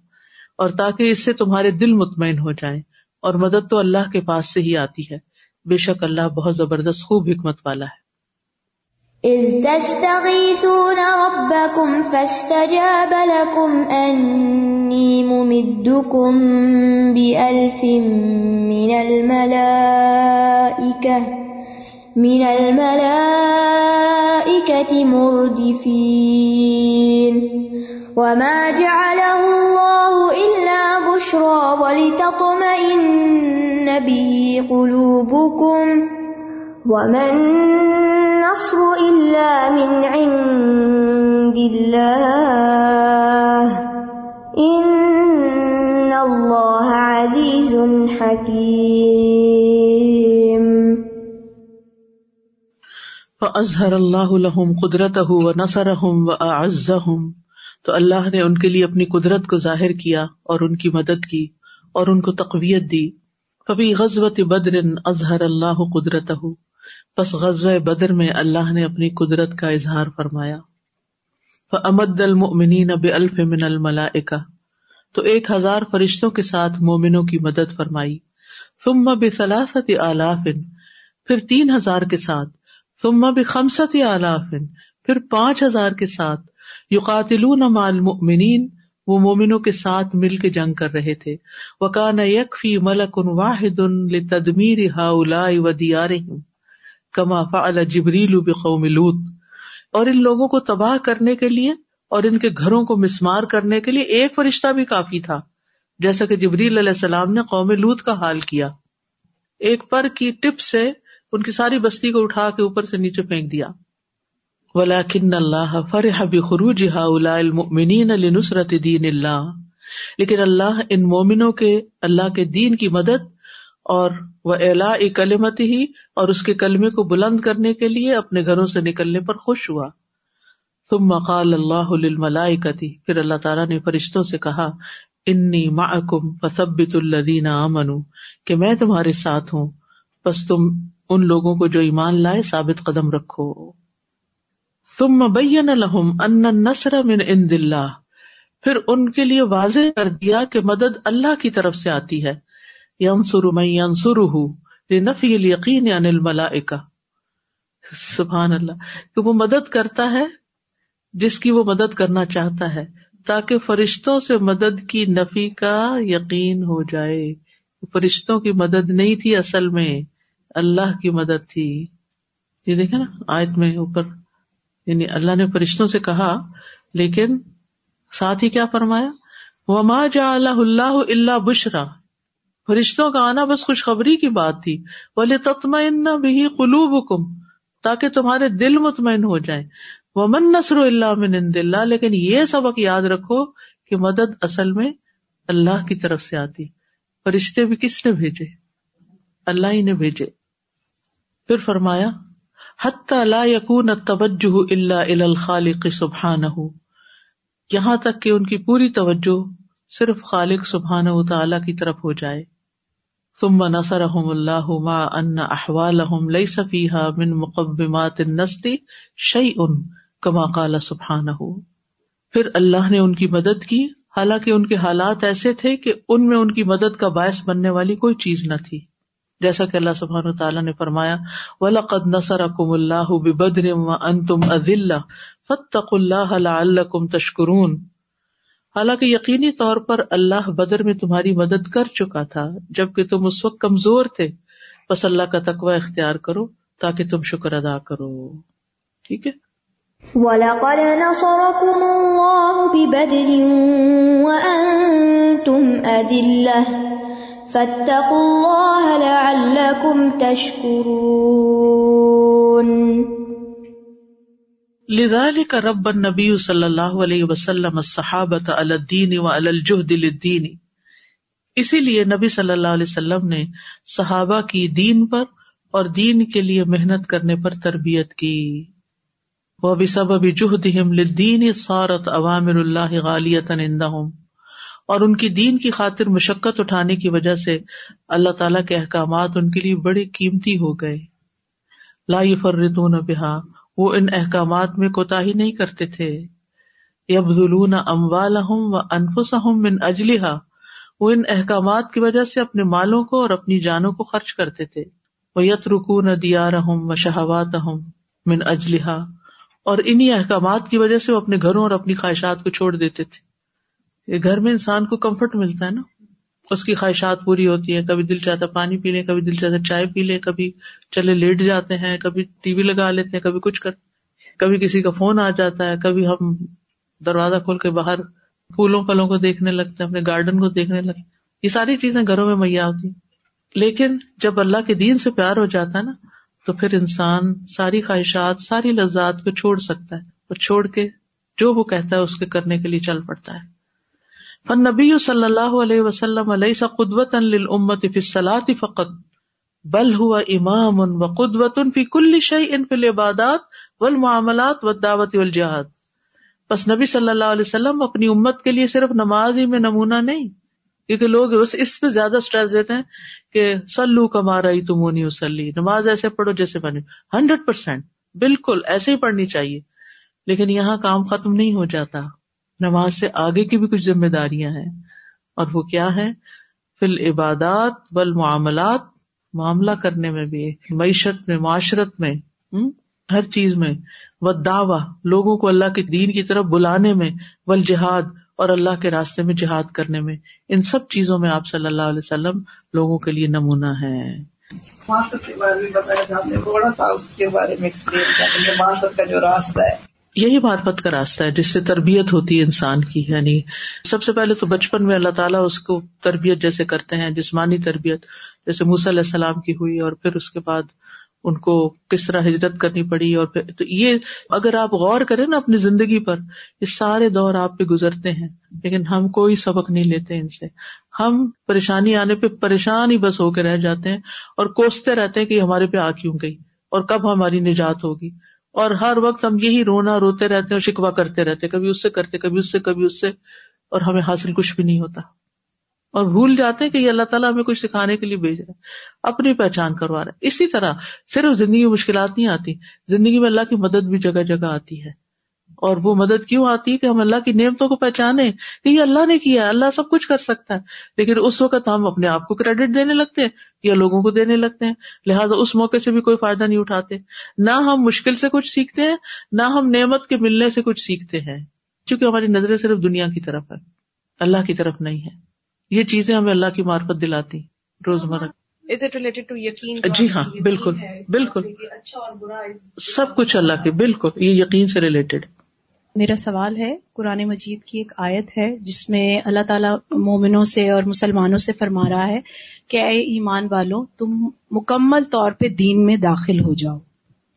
اور تاکہ اس سے تمہارے دل مطمئن ہو جائیں۔ اور مدد تو اللہ کے پاس سے ہی آتی ہے۔ بے شک اللہ بہت زبردست خوب حکمت والا ہے۔ إذ تستغيثون ربكم فاستجاب لكم أني ممدكم بألف من الملائكة من الملائكة مردفين. وما جعله الله إلا بشرى ولتطمئن به قلوبكم، وما النصر إلا من عند الله. إن الله عزيز حكيم. فَأَظْهَرَ اللَّهُ لَهُمْ قُدْرَتَهُ وَنَصَرَهُمْ وَأَعَزَّهُمْ. تو اللہ نے ان کے لیے اپنی قدرت کو ظاہر کیا اور ان کی مدد کی اور ان کو تقویت دی. فبی غزوت بدر اظہر اللہ قدرت پس غزوہ بدر میں اللہ نے اپنی قدرت کا اظہار فرمایا. فامد المؤمنین بالف من الملائکہ تو ایک ہزار فرشتوں کے ساتھ مومنوں کی مدد فرمائی۔ ثم بثلاثت آلاف، پھر تین ہزار کے ساتھ۔ ثم بخمسط آلاف، پھر پانچ ہزار کے ساتھ۔ یقاتلون مع المؤمنین، وہ مومنوں کے ساتھ مل کے جنگ کر رہے تھے۔ وکان یکفی ملک واحد لتدمیر هؤلاء ودیارہم کما فعل جبریل بقوم لوط۔ اور ان لوگوں کو تباہ کرنے کے لیے اور ان کے گھروں کو مسمار کرنے کے لیے ایک فرشتہ بھی کافی تھا، جیسا کہ جبریل علیہ السلام نے قوم لوط کا حال کیا۔ ایک پر کی ٹپ سے ان کی ساری بستی کو اٹھا کے اوپر سے نیچے پھینک دیا۔ ولاکن اللہ فرح بخروج المؤمنین لنصرت دین اللہ لیکن اللہ ان مومنوں کے، اللہ کے دین کی مدد اور وہ الا کلمت ہی اور اس کے کلمے کو بلند کرنے کے لیے اپنے گھروں سے نکلنے پر خوش ہوا۔ ثم قال اللہ للملائکتی پھر اللہ تعالیٰ نے فرشتوں سے کہا انی معکم فثبت الذین آمنوا۔ کہ میں تمہارے ساتھ ہوں۔ بس تم ان لوگوں کو جو ایمان لائے ثابت قدم رکھو۔ ثم بین لهم ان النصر من عند اللہ پھر ان کے لیے واضح کر دیا کہ مدد اللہ کی طرف سے آتی ہے۔ یم میں سر نفی یقین انل ملا سبحان اللہ، کہ وہ مدد کرتا ہے، جس کی وہ مدد کرنا چاہتا ہے، تاکہ فرشتوں سے مدد کی نفی کا یقین ہو جائے۔ فرشتوں کی مدد نہیں تھی اصل میں، اللہ کی مدد تھی۔ یہ دیکھے نا، آیت میں اوپر یعنی اللہ نے فرشتوں سے کہا، لیکن ساتھ ہی کیا فرمایا؟ وما جا اللہ اللہ اللہ بشرا۔ فرشتوں کا آنا بس خوشخبری کی بات تھی۔ بولے تتمین بھی قلوب حکم تاکہ تمہارے دل مطمئن ہو جائیں۔ ومن نصر اللہ من اللہ لیکن یہ سبق یاد رکھو کہ مدد اصل میں اللہ کی طرف سے آتی۔ فرشتے بھی کس نے بھیجے؟ اللہ ہی نے بھیجے۔ پھر فرمایا حتی لا یکون التوجہ الا الى الخالق سبحانہ یہاں تک کہ ان کی پوری توجہ صرف خالق سبحانہ تعالی کی طرف ہو جائے۔ ثم نصرهم اللہ ما ان احوالهم لیس فیها من مقبمات النصر شیء کما قال سبحانہ پھر اللہ نے ان کی مدد کی، حالانکہ ان کے حالات ایسے تھے کہ ان میں ان کی مدد کا باعث بننے والی کوئی چیز نہ تھی۔ جیسا کہ اللہ سبحان تعالیٰ نے فرمایا ولاقد نسر اکم اللہ بدر ان تم ادل فتق اللہ کم تشکرون حالانکہ یقینی طور پر اللہ بدر میں تمہاری مدد کر چکا تھا، جبکہ تم اس وقت کمزور تھے۔ بس اللہ کا تقوی اختیار کرو تاکہ تم شکر ادا کرو۔ ٹھیک ہے؟ وَلَقَدْ نَصَرَكُمُ اللَّهُ بِبَدْرٍ وَأَنْتُمْ أَذِلَّةٌ فَاتَّقُوا اللَّهَ لَعَلَّكُمْ تَشْكُرُونَ لذلك رب النبي صلی اللہ علیہ وسلم الصحابة على الدین وعلى الجهد للدین اسی لیے نبی صلی اللہ علیہ وسلم نے صحابہ کی دین پر اور دین کے لیے محنت کرنے پر تربیت کی. وہ بھی سب ابھی جوہدیم لدین سارت عوامر اللہ غالیت اور ان کی دین کی خاطر مشقت اٹھانے کی وجہ سے اللہ تعالیٰ کے احکامات ان کے لیے بڑے قیمتی ہو گئے. لا فردون بحا وہ ان احکامات میں کوتا ہی نہیں کرتے تھے۔ یبدلون اموال و انفس من اجلحا وہ ان احکامات کی وجہ سے اپنے مالوں کو اور اپنی جانوں کو خرچ کرتے تھے۔ وہ یت رکون دیا رحم و شہوات من اجلحا اور انہیں احکامات کی وجہ سے وہ اپنے گھروں اور اپنی خواہشات کو چھوڑ دیتے تھے۔ گھر میں انسان کو کمفرٹ ملتا ہے نا۔ اس کی خواہشات پوری ہوتی ہے کبھی دل چاہتا پانی پی لے کبھی دل چاہتا چائے پی لے کبھی چلے لیٹ جاتے ہیں، کبھی ٹی وی لگا لیتے ہیں، کبھی کچھ کر، کبھی کسی کا فون آ جاتا ہے، کبھی ہم دروازہ کھول کے باہر پھولوں پھلوں کو دیکھنے لگتے ہیں، اپنے گارڈن کو دیکھنے لگتے یہ ساری چیزیں گھروں میں مہیا ہوتی لیکن جب اللہ کے دین سے پیار ہو جاتا ہے نا، تو پھر انسان ساری خواہشات، ساری لذات کو چھوڑ سکتا ہے اور چھوڑ کے جو وہ کہتا ہے، اس کے کرنے کے لیے چل پڑتا ہے۔ فن نبی صلی اللہ علیہ وسلم علیہ سا قدوت امت فلاط فقط، بل ہوا امام ان و قدوت فی کل شعی ان فل عبادات و معاملات و دعوت بس نبی صلی اللہ علیہ وسلم اپنی امت کے لیے صرف نماز ہی میں نمونہ نہیں، کیونکہ لوگ اس پہ زیادہ اسٹریس دیتے ہیں کہ سلو کما رہی تمونی اسلی نماز ایسے پڑھو جیسے بنے ہنڈریڈ پرسینٹ بالکل ایسے ہی پڑھنی چاہیے، لیکن یہاں کام ختم نہیں ہو جاتا۔ نماز سے آگے کی بھی کچھ ذمہ داریاں ہیں۔ اور وہ کیا ہے؟ فل عبادات بل معاملات معاملہ کرنے میں بھی، معیشت میں، معاشرت میں ہر چیز میں و دعوی لوگوں کو اللہ کے دین کی طرف بلانے میں ول جہاد اور اللہ کے راستے میں جہاد کرنے میں۔ ان سب چیزوں میں آپ صلی اللہ علیہ وسلم لوگوں کے لیے نمونہ ہے۔ یہی معرفت کا راستہ ہے جس سے تربیت ہوتی ہے انسان کی یعنی سب سے پہلے تو بچپن میں اللہ تعالیٰ اس کو تربیت جیسے کرتے ہیں، جسمانی تربیت، جیسے موسی علیہ السلام کی ہوئی اور پھر اس کے بعد ان کو کس طرح ہجرت کرنی پڑی اور پھر تو یہ اگر آپ غور کریں نا اپنی زندگی پر، یہ سارے دور آپ پہ گزرتے ہیں، لیکن ہم کوئی سبق نہیں لیتے ان سے۔ ہم پریشانی آنے پہ پریشان ہی بس ہو کے رہ جاتے ہیں اور کوستے رہتے ہیں کہ ہمارے پہ آ کیوں گئی اور کب ہماری نجات ہوگی۔ اور ہر وقت ہم یہی رونا روتے رہتے ہیں اور شکوا کرتے رہتے کبھی اس سے کرتے، کبھی اس سے، کبھی اس سے، اور ہمیں حاصل کچھ بھی نہیں ہوتا۔ اور بھول جاتے ہیں کہ یہ اللہ تعالیٰ ہمیں کچھ سکھانے کے لیے بھیج رہا ہے۔ اپنی پہچان کروا رہا ہے۔ اسی طرح صرف زندگی میں مشکلات نہیں آتی، زندگی میں اللہ کی مدد بھی جگہ جگہ آتی ہے۔ اور وہ مدد کیوں آتی ہے کہ ہم اللہ کی نعمتوں کو پہچانے کہ یہ اللہ نے کیا ہے اللہ سب کچھ کر سکتا ہے۔ لیکن اس وقت ہم اپنے آپ کو کریڈٹ دینے لگتے ہیں یا لوگوں کو دینے لگتے ہیں۔ لہٰذا اس موقع سے بھی کوئی فائدہ نہیں اٹھاتے۔ نہ ہم مشکل سے کچھ سیکھتے ہیں نہ ہم نعمت کے ملنے سے کچھ سیکھتے ہیں۔ کیونکہ ہماری نظریں صرف دنیا کی طرف ہے اللہ کی طرف نہیں ہے یہ چیزیں ہمیں اللہ کی مارفت دلاتی روزمرہ۔ جی ہاں بالکل بالکل۔ سب کچھ اللہ کے بالکل یہ یقین سے ریلیٹڈ میرا سوال ہے، قرآن مجید کی ایک آیت ہے جس میں اللہ تعالیٰ مومنوں سے اور مسلمانوں سے فرما رہا ہے کہ اے ایمان والوں، تم مکمل طور پہ دین میں داخل ہو جاؤ۔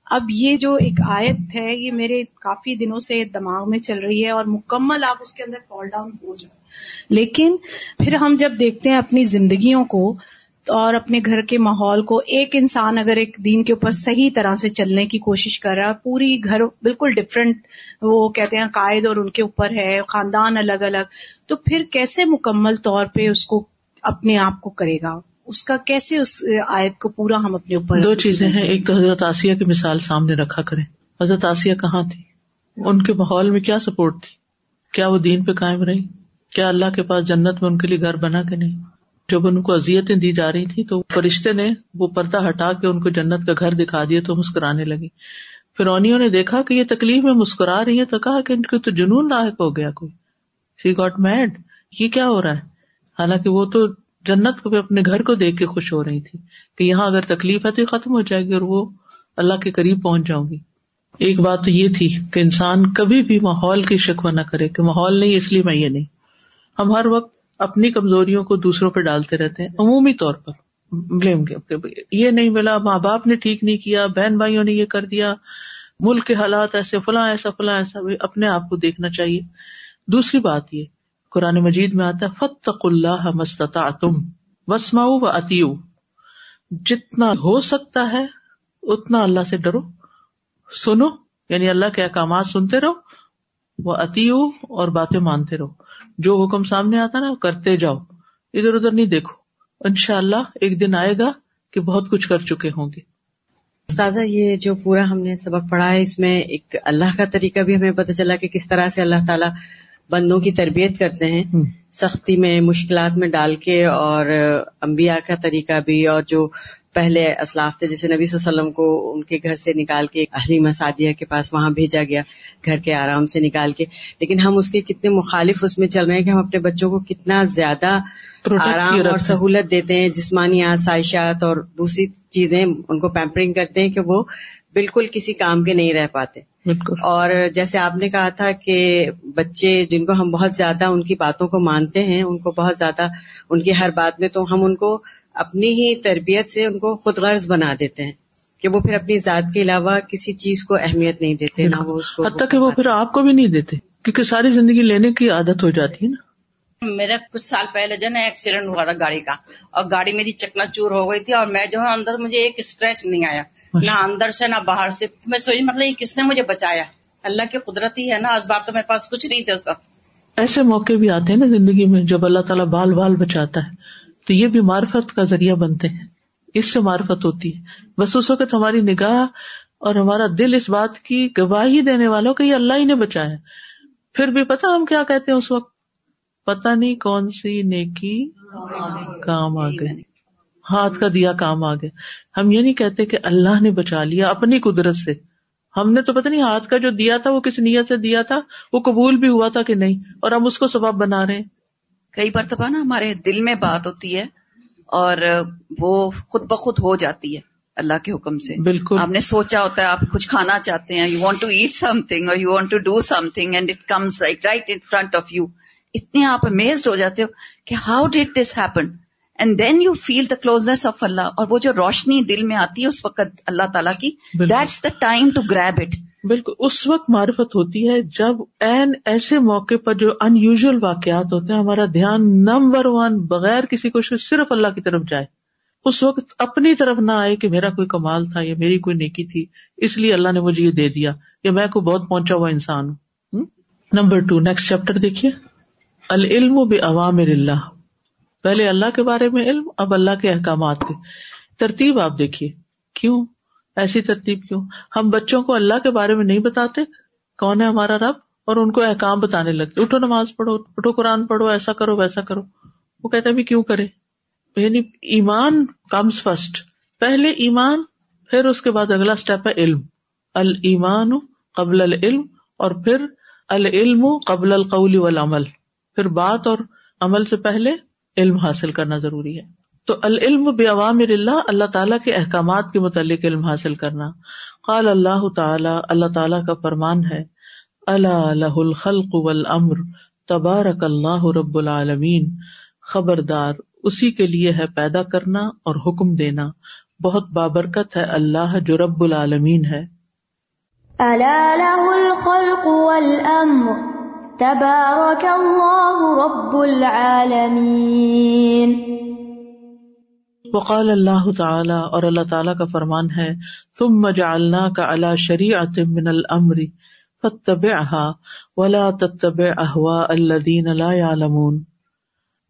اب یہ جو ایک آیت ہے، یہ میرے کافی دنوں سے دماغ میں چل رہی ہے اور مکمل آپ اس کے اندر فال ڈاؤن ہو جاؤ۔ لیکن پھر ہم جب دیکھتے ہیں اپنی زندگیوں کو اور اپنے گھر کے ماحول کو ایک انسان اگر ایک دین کے اوپر صحیح طرح سے چلنے کی کوشش کر رہا پوری گھر بالکل ڈفرینٹ وہ کہتے ہیں قائد اور ان کے اوپر ہے، خاندان الگ الگ، تو پھر کیسے مکمل طور پہ اس کو اپنے آپ کو کرے گا؟ اس کا کیسے اس آیت کو پورا ہم اپنے اوپر دو چیزیں ہیں، ایک تو حضرت آسیہ کی مثال سامنے رکھا کریں۔ حضرت آسیہ کہاں تھی؟ ان کے ماحول میں کیا سپورٹ تھی؟ کیا وہ دین پہ قائم رہی؟ کیا اللہ کے پاس جنت میں ان کے لیے گھر بنا کے نہیں؟ جب ان کو اذیتیں دی جا رہی تھی تو فرشتے نے وہ پردہ ہٹا کے ان کو جنت کا گھر دکھا دیا تو مسکرانے لگی۔ فرونیوں نے دیکھا کہ یہ تکلیف میں مسکرا رہی ہے تو کہا کہ ان کو تو جنون لاحق ہو گیا کوئی۔ سی گاٹ میڈ یہ کیا ہو رہا ہے؟ حالانکہ وہ تو جنت کو اپنے گھر کو دیکھ کے خوش ہو رہی تھی کہ یہاں اگر تکلیف ہے تو یہ ختم ہو جائے گی اور وہ اللہ کے قریب پہنچ جاؤں گی۔ ایک بات تو یہ تھی کہ انسان کبھی بھی ماحول کی شکوہ نہ کرے کہ ماحول نہیں، اس لیے میں یہ نہیں۔ ہم ہر وقت اپنی کمزوریوں کو دوسروں پہ ڈالتے رہتے ہیں، عمومی طور پر بلیم یہ نہیں ملا، ماں باپ نے ٹھیک نہیں کیا، بہن بھائیوں نے یہ کر دیا، ملک کے حالات ایسے، فلاں ایسا فلاں ایسا اپنے آپ کو دیکھنا چاہیے۔ دوسری بات یہ، قرآن مجید میں آتا ہے فتق اللہ مستتا تم وسما و اتیو جتنا ہو سکتا ہے، اتنا اللہ سے ڈرو۔ سنو یعنی اللہ کے احکامات سنتے رہو وہ اتیو اور باتیں مانتے رہو۔ جو حکم سامنے آتا نا کرتے جاؤ۔ ادھر ادھر نہیں دیکھو۔ ان شاء اللہ ایک دن آئے گا کہ بہت کچھ کر چکے ہوں گے۔ استاذہ یہ جو پورا ہم نے سبق پڑھا ہے اس میں ایک اللہ کا طریقہ بھی ہمیں پتہ چلا کہ کس طرح سے اللہ تعالیٰ بندوں کی تربیت کرتے ہیں۔ سختی میں مشکلات میں ڈال کے اور انبیاء کا طریقہ بھی اور جو پہلے اسلاف تھے جیسے نبی صلی اللہ علیہ وسلم کو ان کے گھر سے نکال کے اہلی مسادیہ کے پاس وہاں بھیجا گیا گھر کے آرام سے نکال کے۔ لیکن ہم اس کے کتنے مخالف اس میں چل رہے ہیں کہ ہم اپنے بچوں کو کتنا زیادہ آرام اور سہولت دیتے ہیں جسمانی آسائشات اور دوسری چیزیں ان کو پیمپرنگ کرتے ہیں کہ وہ بالکل کسی کام کے نہیں رہ پاتے۔ بالکل۔ اور جیسے آپ نے کہا تھا کہ بچے جن کو ہم بہت زیادہ ان کی باتوں کو مانتے ہیں ان کو بہت زیادہ ان کی ہر بات میں تو ہم ان کو اپنی ہی تربیت سے ان کو خود غرض بنا دیتے ہیں کہ وہ پھر اپنی ذات کے علاوہ کسی چیز کو اہمیت نہیں دیتے نہ وہ اس کو حتیٰ کہ وہ پھر آپ کو بھی نہیں دیتے کیونکہ ساری زندگی لینے کی عادت ہو جاتی ہے نا۔ میرا کچھ سال پہلے جو نا ایکسیڈنٹ ہوا تھا گاڑی کا اور گاڑی میری چکنا چور ہو گئی تھی اور میں جو ہے اندر مجھے ایک اسکریچ نہیں آیا نہ اندر سے نہ باہر سے۔ میں سوچی مطلب یہ کس نے مجھے بچایا؟ اللہ کی قدرتی ہے نا اس بات تو میرے پاس کچھ نہیں تھے اس وقت۔ ایسے موقع بھی آتے ہیں نا زندگی میں جب اللہ تعالیٰ بال بال بچاتا ہے۔ تو یہ بھی معرفت کا ذریعہ بنتے ہیں۔ اس سے معرفت ہوتی ہے۔ بس اس وقت ہماری نگاہ اور ہمارا دل اس بات کی گواہی دینے والوں کہ یہ اللہ ہی نے بچایا۔ پھر بھی پتا ہم کیا کہتے ہیں اس وقت؟ پتا نہیں کون سی نیکی کام آ گئے ہاتھ کا دیا کام آ گیا۔ ہم یہ نہیں کہتے کہ اللہ نے بچا لیا اپنی قدرت سے۔ ہم نے تو پتا نہیں ہاتھ کا جو دیا تھا وہ کس نیت سے دیا تھا؟ وہ قبول بھی ہوا تھا کہ نہیں؟ اور ہم اس کو سبب بنا رہے ہیں۔ کئی مرتبہ نا ہمارے دل میں بات ہوتی ہے اور وہ خود بخود ہو جاتی ہے اللہ کے حکم سے۔ بالکل۔ آپ نے سوچا ہوتا ہے آپ کچھ کھانا چاہتے ہیں you want to eat something اور you want to do something and it comes like right in front of you اتنے آپ امیزڈ ہو جاتے ہو کہ how did this happen and then you feel the closeness of اللہ اور وہ جو روشنی دل میں آتی ہے اس وقت اللہ تعالیٰ کی that's the time to grab it بالکل، اس وقت معرفت ہوتی ہے جب این ایسے موقع پر جو ان یوژل واقعات ہوتے ہیں، ہمارا دھیان نمبر ون بغیر کسی کوشش صرف اللہ کی طرف جائے۔ اس وقت اپنی طرف نہ آئے کہ میرا کوئی کمال تھا یا میری کوئی نیکی تھی، اس لیے اللہ نے مجھے یہ دے دیا یا میں کوئی بہت پہنچا ہوا انسان ہوں۔ نمبر ٹو نیکسٹ چیپٹر دیکھیے۔ العلم بے عوام اللہ۔ پہلے اللہ کے بارے میں علم، اب اللہ کے احکامات کے۔ ترتیب آپ دیکھیے۔ کیوں؟ ایسی ترتیب کیوں؟ ہم بچوں کو اللہ کے بارے میں نہیں بتاتے، کون ہے ہمارا رب؟ اور ان کو احکام بتانے لگتے اٹھو نماز پڑھو، اٹھو قرآن پڑھو، ایسا کرو، ویسا کرو۔ وہ کہتے بھی کیوں کرے؟ یعنی ایمان کمز فرسٹ پہلے ایمان، پھر اس کے بعد اگلا اسٹیپ ہے علم۔ المان قبل العلم، اور پھر العلم قبل القول والعمل۔ پھر بات اور عمل سے پہلے علم حاصل کرنا ضروری ہے۔ تو العلم بے عوام اللہ اللہ تعالیٰ کے احکامات کے متعلق علم حاصل کرنا۔ قال اللہ تعالیٰ اللہ تعالیٰ کا فرمان ہے اللہ الخلق والامر، تبارک اللہ رب العالمین۔ خبردار، اسی کے لیے ہے پیدا کرنا اور حکم دینا۔ بہت بابرکت ہے اللہ جو رب العالمین ہے۔ الخلق والامر، تبارک اللہ رب العالمین۔ وقال اللہ تعالی اور اللہ تعالیٰ کا فرمان ہے، ثم جعلناك على شریعت من الامر فتبعها ولا تتبع اهواء الذين لا يعلمون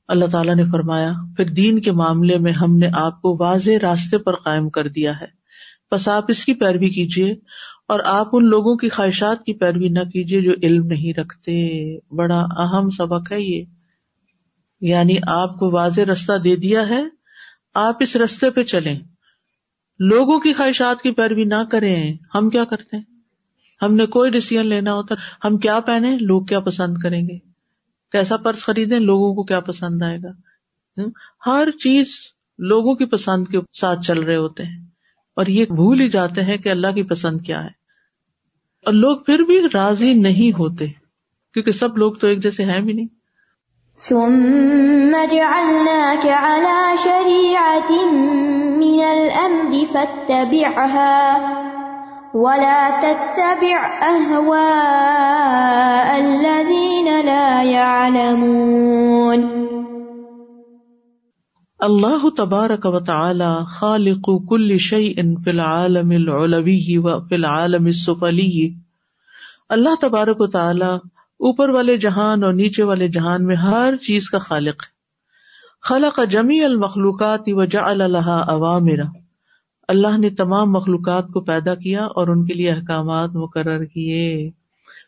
اللہ تعالیٰ نے فرمایا، پھر دین کے معاملے میں ہم نے آپ کو واضح راستے پر قائم کر دیا ہے۔ بس آپ اس کی پیروی کیجیے اور آپ ان لوگوں کی خواہشات کی پیروی نہ کیجیے جو علم نہیں رکھتے۔ بڑا اہم سبق ہے یہ۔ یعنی آپ کو واضح رستہ دے دیا ہے آپ اس رستے پہ چلیں۔ لوگوں کی خواہشات کی پیروی نہ کریں۔ ہم کیا کرتے ہیں؟ ہم نے کوئی ڈسیزن لینا ہوتا، ہم کیا پہنے لوگ کیا پسند کریں گے؟ کیسا پرس خریدیں؟ لوگوں کو کیا پسند آئے گا؟ ہر چیز لوگوں کی پسند کے ساتھ چل رہے ہوتے ہیں۔ اور یہ بھول ہی جاتے ہیں کہ اللہ کی پسند کیا ہے۔ اور لوگ پھر بھی راضی نہیں ہوتے، کیونکہ سب لوگ تو ایک جیسے ہیں بھی نہیں۔ ثم جعلناك على شريعة من الأمر فاتبعها ولا تتبع أهواء الذين لا يعلمون اللہ تبارک و تعالی خالق کل شیء فی العالم العلوی و فی العالم السفلی. اللہ تبارک و تعالی اوپر والے جہان اور نیچے والے جہان میں ہر چیز کا خالق ہے۔ خلق جمی المخلوقات و جعل لها اوامر اللہ نے تمام مخلوقات کو پیدا کیا اور ان کے لیے احکامات مقرر کیے۔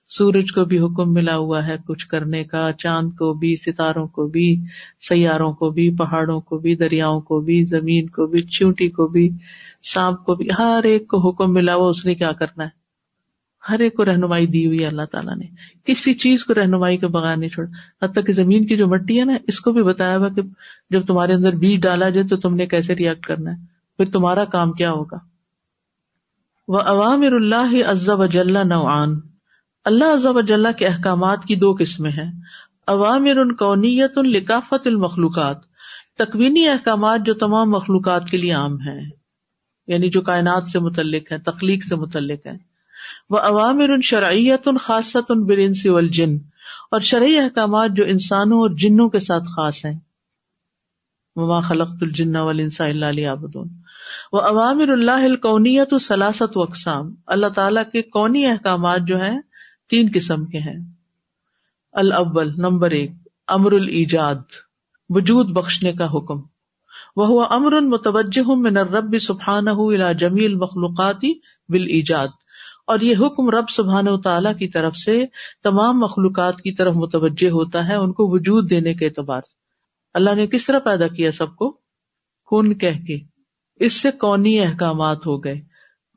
سورج کو بھی حکم ملا ہوا ہے کچھ کرنے کا، چاند کو بھی، ستاروں کو بھی، سیاروں کو بھی، پہاڑوں کو بھی، دریاؤں کو بھی، زمین کو بھی، چونٹی کو بھی، سانپ کو بھی، ہر ایک کو حکم ملا ہوا اس نے کیا کرنا ہے۔ ہر ایک کو رہنمائی دی ہوئی ہے اللہ تعالیٰ نے۔ کسی چیز کو رہنمائی کے بغیر نہیں چھوڑا۔ حتیٰ کہ زمین کی جو مٹی ہے نا، اس کو بھی بتایا ہوا کہ جب تمہارے اندر بیج ڈالا جائے تو تم نے کیسے ریئیکٹ کرنا ہے؟ پھر تمہارا کام کیا ہوگا؟ وہ عوام اللہ عزب وجل نوعان۔ اللہ وجاللہ کے احکامات کی دو قسمیں ہیں۔ عوامر ان کونیت القافت المخلوقات۔ تکوینی احکامات جو تمام مخلوقات کے لیے عام ہیں۔ یعنی جو کائنات سے متعلق ہے تخلیق سے متعلق ہے وہ عوامر ان شرعیت ان خاصت ان برنس والجن اور شرعی احکامات جو انسانوں اور جنوں کے ساتھ خاص ہیں۔ وما خلقت الجن والانسا الا ليعبدون۔ وہ عوامر اللہ الکونیت سلاست و اقسام۔ اللہ تعالیٰ کے کونی احکامات جو ہیں، تین قسم کے ہیں۔ الاول، نمبر ایک، امر الجاد وجود بخشنے کا حکم۔ وہ امر متوجہ من الرب سبحانہ جمیل مخلوقاتی بال ایجاد اور یہ حکم رب سبحان و تعالیٰ کی طرف سے تمام مخلوقات کی طرف متوجہ ہوتا ہے، ان کو وجود دینے کے اعتبار سے۔ اللہ نے کس طرح پیدا کیا سب کو؟ کن کہہ کے۔ اس سے کونی احکامات ہو گئے۔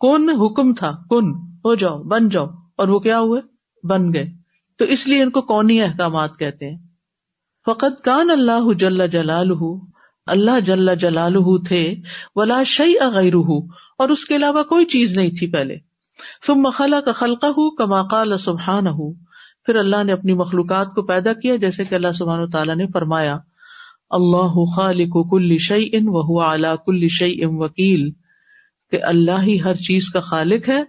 کون حکم تھا؟ کن۔ ہو جاؤ، بن جاؤ۔ اور وہ کیا ہوئے؟ بن گئے۔ تو اس لیے ان کو کونی احکامات کہتے ہیں۔ فقط کان اللہ جل جلال اللہ جل جلال تھے، ولا شعی اغیر اور اس کے علاوہ کوئی چیز نہیں تھی پہلے۔ تم مخلا کا خلقہ ہوں کما قال سبحان ہوں پھر اللہ نے اپنی مخلوقات کو پیدا کیا، جیسے کہ اللہ سبحان و تعالیٰ نے فرمایا۔ اللہ خالق کل شعی ان وہ اعلیٰ کل شعی ام وکیل۔ کہ اللہ ہی ہر چیز کا خالق ہے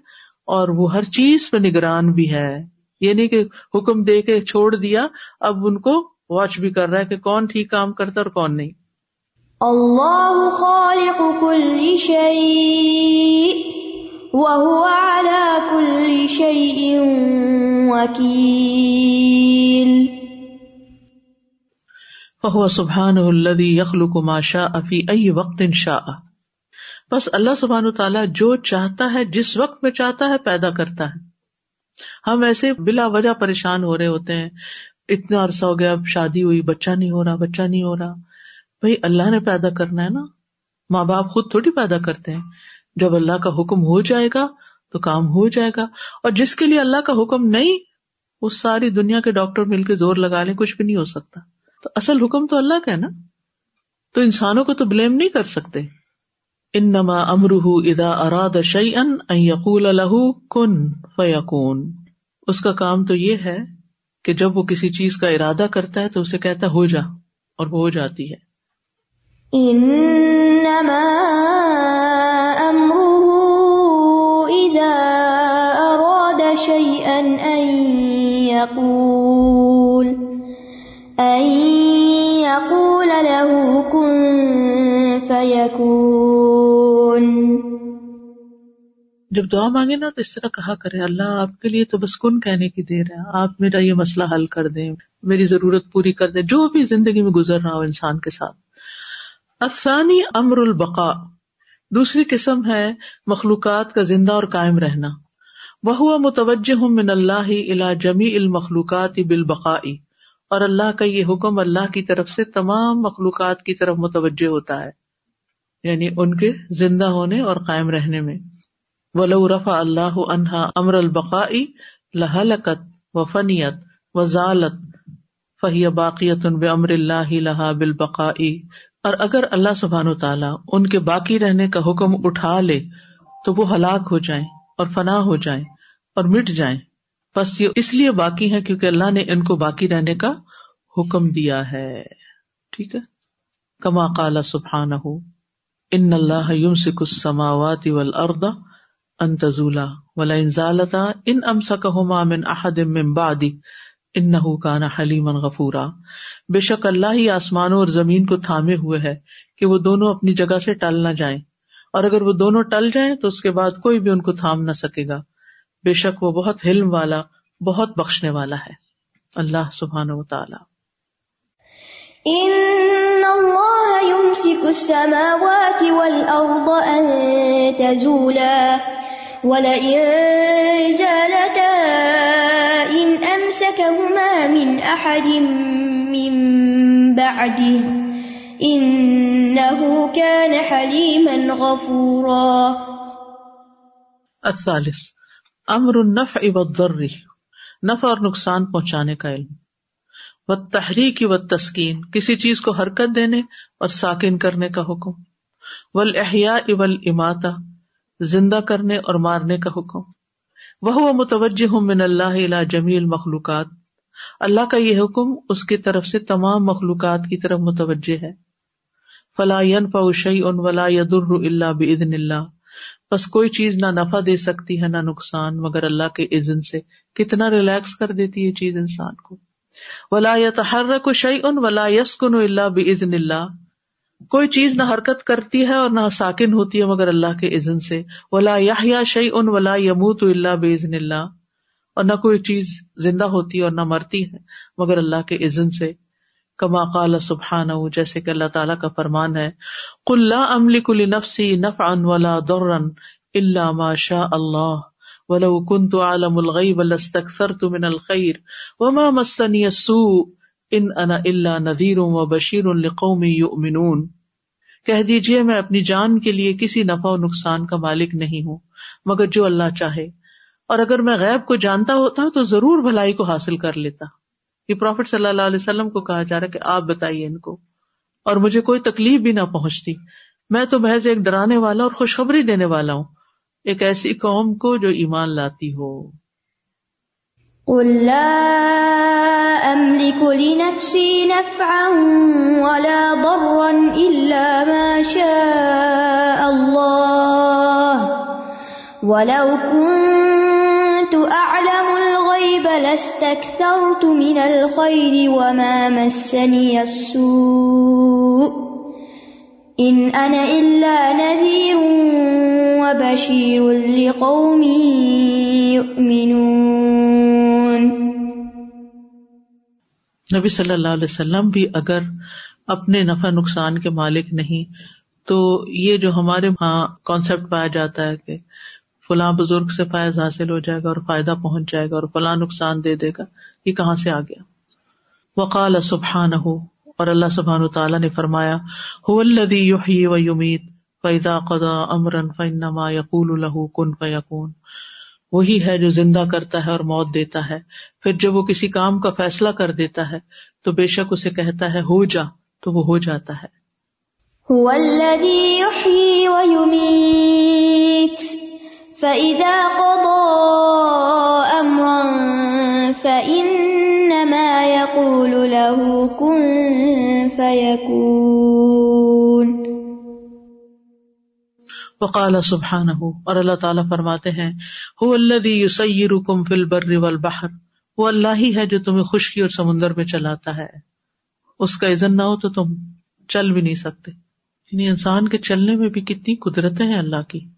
اور وہ ہر چیز پہ نگران بھی ہے۔ یہ نہیں کہ حکم دے کے چھوڑ دیا، اب ان کو واچ بھی کر رہا ہے کہ کون ٹھیک کام کرتا اور کون نہیں۔ اللہ خالق کل شيء وهو على كل فهو سبحانه الذي يخلق ما شاء في اي وقت شاء. بس اللہ سبحانہ تعالیٰ جو چاہتا ہے، جس وقت میں چاہتا ہے، پیدا کرتا ہے۔ ہم ایسے بلا وجہ پریشان ہو رہے ہوتے ہیں۔ اتنا عرصہ ہو گیا، اب شادی ہوئی، بچہ نہیں ہو رہا، بچہ نہیں ہو رہا۔ بھائی، اللہ نے پیدا کرنا ہے نا۔ ماں باپ خود تھوڑی پیدا کرتے ہیں۔ جب اللہ کا حکم ہو جائے گا تو کام ہو جائے گا اور جس کے لیے اللہ کا حکم نہیں، وہ ساری دنیا کے ڈاکٹر مل کے زور لگا لیں، کچھ بھی نہیں ہو سکتا۔ تو اصل حکم تو اللہ کا ہے نا۔ تو انسانوں کو تو بلیم نہیں کر سکتے۔ ان نما امرح ادا اراد شعی ان یقول الح کن فیقون اس کا کام تو یہ ہے کہ جب وہ کسی چیز کا ارادہ کرتا ہے تو اسے کہتا ہو جا، اور وہ ہو جاتی ہے۔ انما اذا اراد شيئا ان يقول ان يقول له كن فيكون. جب دعا مانگے نا تو اس طرح کہا کرے، اللہ آپ کے لیے تو بس کن کہنے کی دیر ہے، آپ میرا یہ مسئلہ حل کر دیں، میری ضرورت پوری کر دیں، جو بھی زندگی میں گزر رہا ہو انسان کے ساتھ۔ افسانی امر البقا دوسری قسم ہے مخلوقات کا زندہ اور قائم رہنا۔ وہ متوجہ من اللہ الا جمی المخلوقات بالبقائی اور اللہ کا یہ حکم اللہ کی طرف سے تمام مخلوقات کی طرف متوجہ ہوتا ہے۔ یعنی ان کے زندہ ہونے اور قائم رہنے میں۔ ولو رفا اللہ انہا امر البقائی لہلکت و فنیت و ضالت فہی باقیت بے امر اللہ لہا بالبقائی اور اگر اللہ سبحان و تعالیٰ ان کے باقی رہنے کا حکم اٹھا لے تو وہ ہلاک ہو جائیں اور فنا ہو جائیں اور مٹ جائیں۔ بس یہ اس لیے باقی ہے کیونکہ اللہ نے ان کو باقی رہنے کا حکم دیا ہے۔ ٹھیک ہے؟ کما کالا سبحان ہو ان اللہ یم سکھ سماوات والارض ان تزولا ولا انزالتا ان امسکہما من احد من بعدی انہو کان حلیما غفورا۔ بے شک اللہ ہی آسمانوں اور زمین کو تھامے ہوئے ہے کہ وہ دونوں اپنی جگہ سے ٹل نہ جائیں۔ اور اگر وہ دونوں ٹل جائیں تو اس کے بعد کوئی بھی ان کو تھام نہ سکے گا۔ بے شک وہ بہت حلم والا، بہت بخشنے والا ہے۔ اللہ سبحانہ و تعالی ان اللہ يمسك السماوات والارض ان تزولا ولئن زالتا ان من احد من بعده انه كان حليما غفورا. الثالث امر النفع والضر، نفع اور نقصان پہنچانے کا علم. و تحریک و تسکین کسی چیز کو حرکت دینے اور ساکن کرنے کا حکم. والاحیاء والاماتہ زندہ کرنے اور مارنے کا حکم. وہ متوجہ من اللہ الی جمیع المخلوقات. اللہ کا یہ حکم اس کی طرف سے تمام مخلوقات کی طرف متوجہ ہے۔ فلا ينفع شيء ولا يضر الا باذن اللہ۔ بس کوئی چیز نہ نفع دے سکتی ہے نہ نقصان، مگر اللہ کے عزن سے کتنا ریلیکس کر دیتی ہے چیز انسان کو۔ ولا يتحرك شيء ولا يسكن الا باذن اللہ۔ کوئی چیز نہ حرکت کرتی ہے اور نہ ساکن ہوتی ہے مگر اللہ کے عزن سے۔ ولا یا شعی ان ولا یموت اللہ بزن اللہ۔ اور نہ کوئی چیز زندہ ہوتی ہے اور نہ مرتی ہے۔ مگر اللہ کے عزن سے کما قال سبحان جیسے کہ اللہ تعالیٰ کا فرمان ہے کل املی کل نفسی نف ان ولا درن اللہ ما شاء اللہ۔ ولو كنت عالم الغیب لاستكثرت من الخير وما مسني السوء ان انا اللہ نذیر و بشیر القوم یؤمنون۔ کہہ دیجیے میں اپنی جان کے لیے کسی نفع و نقصان کا مالک نہیں ہوں، مگر جو اللہ چاہے۔ اور اگر میں غیب کو جانتا ہوتا تو ضرور بھلائی کو حاصل کر لیتا۔ یہ پروفٹ صلی اللہ علیہ وسلم کو کہا جا رہا کہ آپ بتائیے ان کو۔ اور مجھے کوئی تکلیف بھی نہ پہنچتی۔ میں تو محض ایک ڈرانے والا اور خوشخبری دینے والا ہوں۔ ایک ایسی قوم کو جو ایمان لاتی ہو۔ قل لا أملك لنفسي نفعا ولا ضرا إلا ما شاء الله ولو كنت لاستكثرت من الخير وما مسني السوء إن أنا إلا نذير وبشير لقوم يؤمنون نبی صلی اللہ علیہ وسلم بھی اگر اپنے نفع نقصان کے مالک نہیں تو یہ جو ہمارے ہاں کانسیپٹ پایا جاتا ہے کہ فلاں بزرگ سے فائز حاصل ہو جائے گا اور فائدہ پہنچ جائے گا اور فلاں نقصان دے دے گا یہ کہاں سے آ گیا۔ وقال سبحان ہو اور اللہ سبحان تعالیٰ نے فرمایا ہو و یمیت فیدا قدا امرن فنما یقول الہ کن فیقون وہی ہے جو زندہ کرتا ہے اور موت دیتا ہے۔ پھر جب وہ کسی کام کا فیصلہ کر دیتا ہے، تو بے شک اسے کہتا ہے، ہو جا تو وہ ہو جاتا ہے۔ هو الذي يحيي ويميت فإذا قضى أمرا فإنما يقول له كن فيكون۔ وقال سبحان اور اللہ تعالیٰ فرماتے ہیں ہو اللہ یسیرکم فی البر والبحر، وہ اللہ ہی ہے جو تمہیں خشکی اور سمندر میں چلاتا ہے۔ اس کا عزن نہ ہو تو تم چل بھی نہیں سکتے۔ یعنی انسان کے چلنے میں بھی کتنی قدرتیں ہیں اللہ کی۔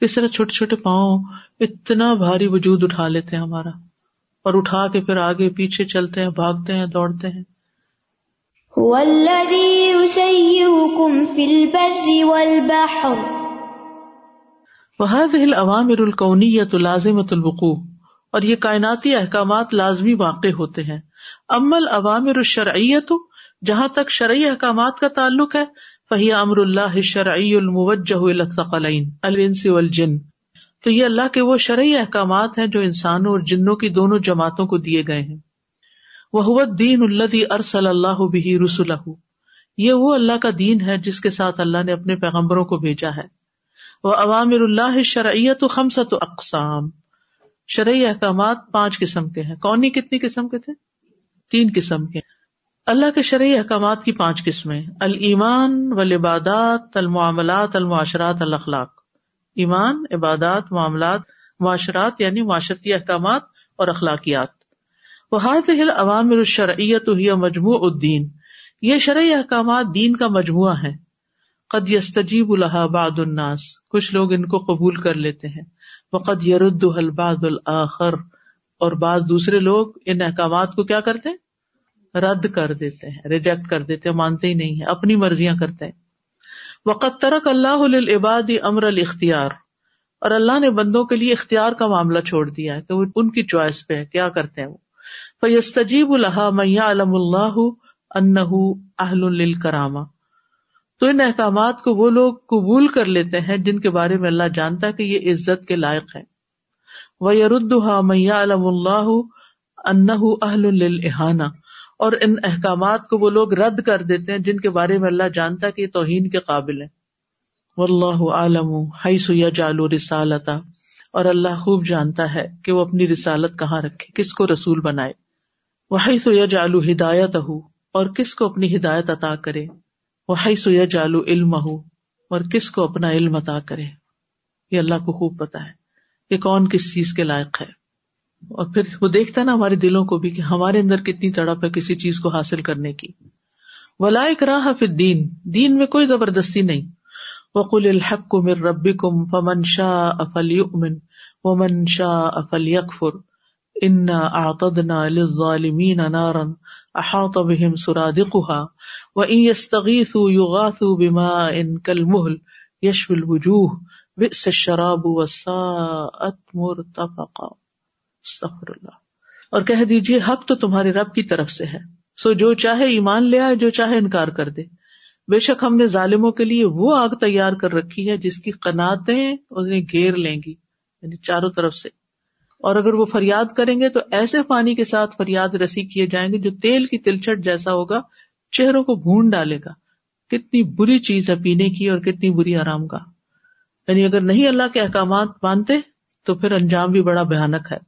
کس طرح چھوٹے چھوٹے پاؤں اتنا بھاری وجود اٹھا لیتے ہیں ہمارا اور اٹھا کے پھر آگے پیچھے چلتے ہیں بھاگتے ہیں دوڑتے ہیں۔ العوامر القونیت لازمت الوقوع اور یہ کائناتی احکامات لازمی واقع ہوتے ہیں۔ امل عوامر الشرعیت جہاں تک شرعی احکامات کا تعلق ہے فہی امر اللہ شرعی الموجہ الانس والجن۔ تو یہ اللہ کے وہ شرعی احکامات ہیں جو انسانوں اور جنوں کی دونوں جماعتوں کو دیے گئے ہیں۔ وہ دین الدی ارسل اللہ بھی رسول یہ وہ اللہ کا دین ہے جس کے ساتھ اللہ نے اپنے پیغمبروں کو بھیجا ہے۔ وہ عوامر اللہ شرعیت و خمسط اقسام۔ شرعی احکامات پانچ قسم کے ہیں۔ کون کتنی قسم کے تھے؟ تین قسم کے اللہ کے شرعی احکامات کی پانچ قسمیں المان و لبادات المعاملات المعاشرات الاخلاق۔ ایمان، عبادات، معاملات، معاشرات یعنی معاشرتی احکامات اور اخلاقیات۔ وہ عوامر الشرعیت ہی مجموع الدین۔ یہ شرعی احکامات دین کا مجموعہ ہے قد یستجیب الحا باد الناس۔ کچھ لوگ ان کو قبول کر لیتے ہیں۔ وہ قد یرد الباد الآخر اور بعض دوسرے لوگ ان احکامات کو کیا کرتے ہیں؟ رد کر دیتے ہیں ریجیکٹ کر دیتے ہیں، مانتے ہی نہیں ہے اپنی مرضیاں کرتے ہیں۔ وقت ترک اللہ العباد امر الاختیار اور اللہ نے بندوں کے لیے اختیار کا معاملہ چھوڑ دیا ہے کہ وہ ان کی چوائس پہ ہے کیا کرتے ہیں وہ؟ فیستجیب الحا میاں علم اللہ انہ اہل الکرامہ تو ان احکامات کو وہ لوگ قبول کر لیتے ہیں جن کے بارے میں اللہ جانتا ہے کہ یہ عزت کے لائق ہے وہ یردہ میاں علم اللہ انہ اہل الحانہ اور ان احکامات کو وہ لوگ رد کر دیتے ہیں جن کے بارے میں اللہ جانتا ہے کہ یہ توہین کے قابل ہے واللہ عالم سویا جالو رسالتا۔ اور اللہ خوب جانتا ہے کہ وہ اپنی رسالت کہاں رکھے، کس کو رسول بنائے۔ وہی سویا جالو ہدایت ہو اور کس کو اپنی ہدایت عطا کرے۔ وہ ہائی سویا جالو علم ہو اور کس کو اپنا علم عطا کرے۔ یہ اللہ کو خوب پتا ہے کہ کون کس چیز کے لائق ہے۔ اور پھر وہ دیکھتا ہے نا ہمارے دلوں کو بھی کہ ہمارے اندر کتنی تڑپ ہے کسی چیز کو حاصل کرنے کی۔ ولائک راہ دین دین میں کوئی زبردستی نہیں۔ وقل الحق کو مر ربی کم فمن شاہ افل امن و من شاہ افل یکفر ان آتدنا للظالمین نارن احاط بهم سرادقها۔ وان يستغيثوا يغاثوا بماء كالمهل يشوي الوجوه، بئس الشراب وساءت مرتفقا۔ اللہ۔ اور کہہ دیجیے حق تو تمہارے رب کی طرف سے ہے۔ سو جو چاہے ایمان لے آئے، جو چاہے انکار کر دے۔ بے شک ہم نے ظالموں کے لیے وہ آگ تیار کر رکھی ہے جس کی قناتیں انہیں گھیر لیں گی یعنی چاروں طرف سے۔ اور اگر وہ فریاد کریں گے تو ایسے پانی کے ساتھ فریاد رسی کیے جائیں گے جو تیل کی تلچھٹ جیسا ہوگا، چہروں کو بھون ڈالے گا۔ کتنی بری چیز ہے پینے کی اور کتنی بری آرام کا یعنی اگر نہیں اللہ کے احکامات مانتے تو پھر انجام بھی بڑا بھیانک ہے۔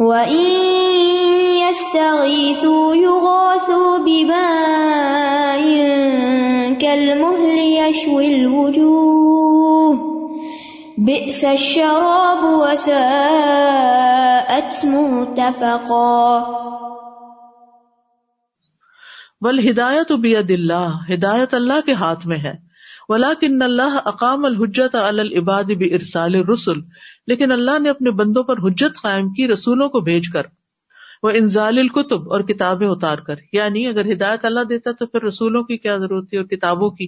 وإن بئس الشراب وساءت مرتفقا. وقال ہدایت بید اللہ ہدایت اللہ کے ہاتھ میں ہے ولاکن اللہ اقام الحجت العباد ارسال رسول لیکن اللہ نے اپنے بندوں پر حجت قائم کی، رسولوں کو بھیج کر۔ وہ انزال القتب اور کتابیں اتار کر۔ یعنی اگر ہدایت اللہ دیتا تو پھر رسولوں کی کیا ضرورت تھی اور کتابوں کی؟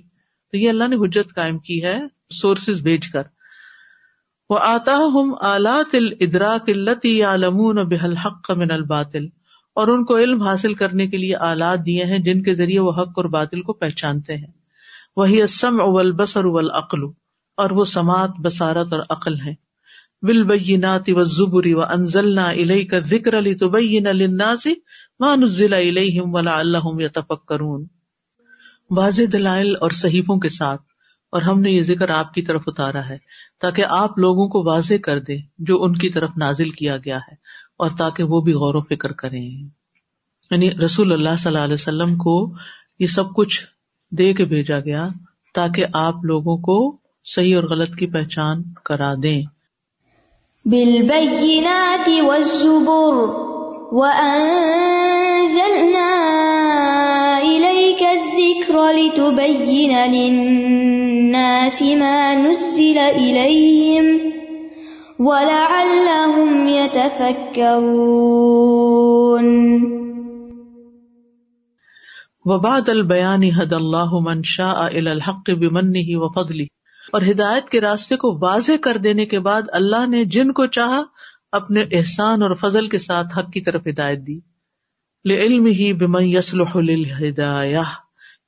تو یہ اللہ نے حجت قائم کی ہے سورسز بھیج کر۔ وہ آتا ہم آلات الدرا قلتی عالمون بحل حق من الباطل۔ اور ان کو علم حاصل کرنے کے لیے آلات دیے ہیں، جن کے ذریعے وہ حق اور باطل کو پہچانتے ہیں۔ وہی اسم اول بسر اول عقل اور وہ سماعت بسارت اور عقل ہے بل بینات و زبری و انزلنا الئی کا نزل الیہم ولا اللہ یتفکرون۔ واضح دلائل اور صحیفوں کے ساتھ، اور ہم نے یہ ذکر آپ کی طرف اتارا ہے تاکہ آپ لوگوں کو واضح کر دے جو ان کی طرف نازل کیا گیا ہے، اور تاکہ وہ بھی غور و فکر کریں۔ یعنی رسول اللہ صلی اللہ علیہ وسلم کو یہ سب کچھ دے کے بھیجا گیا تاکہ آپ لوگوں کو صحیح اور غلط کی پہچان کرا دیں۔ بالبينات والزبر وأنزلنا إليك الذكر لتبين للناس ما نزل إليهم ولعلهم يتفكرون. وباد البیانی حد اللہ من شاء الى الحق بمنه وفضله. اور ہدایت کے راستے کو واضح کر دینے کے بعد اللہ نے جن کو چاہا اپنے احسان اور فضل کے ساتھ حق کی طرف ہدایت دی۔ علم ہی بمن یسلح للہدایہ،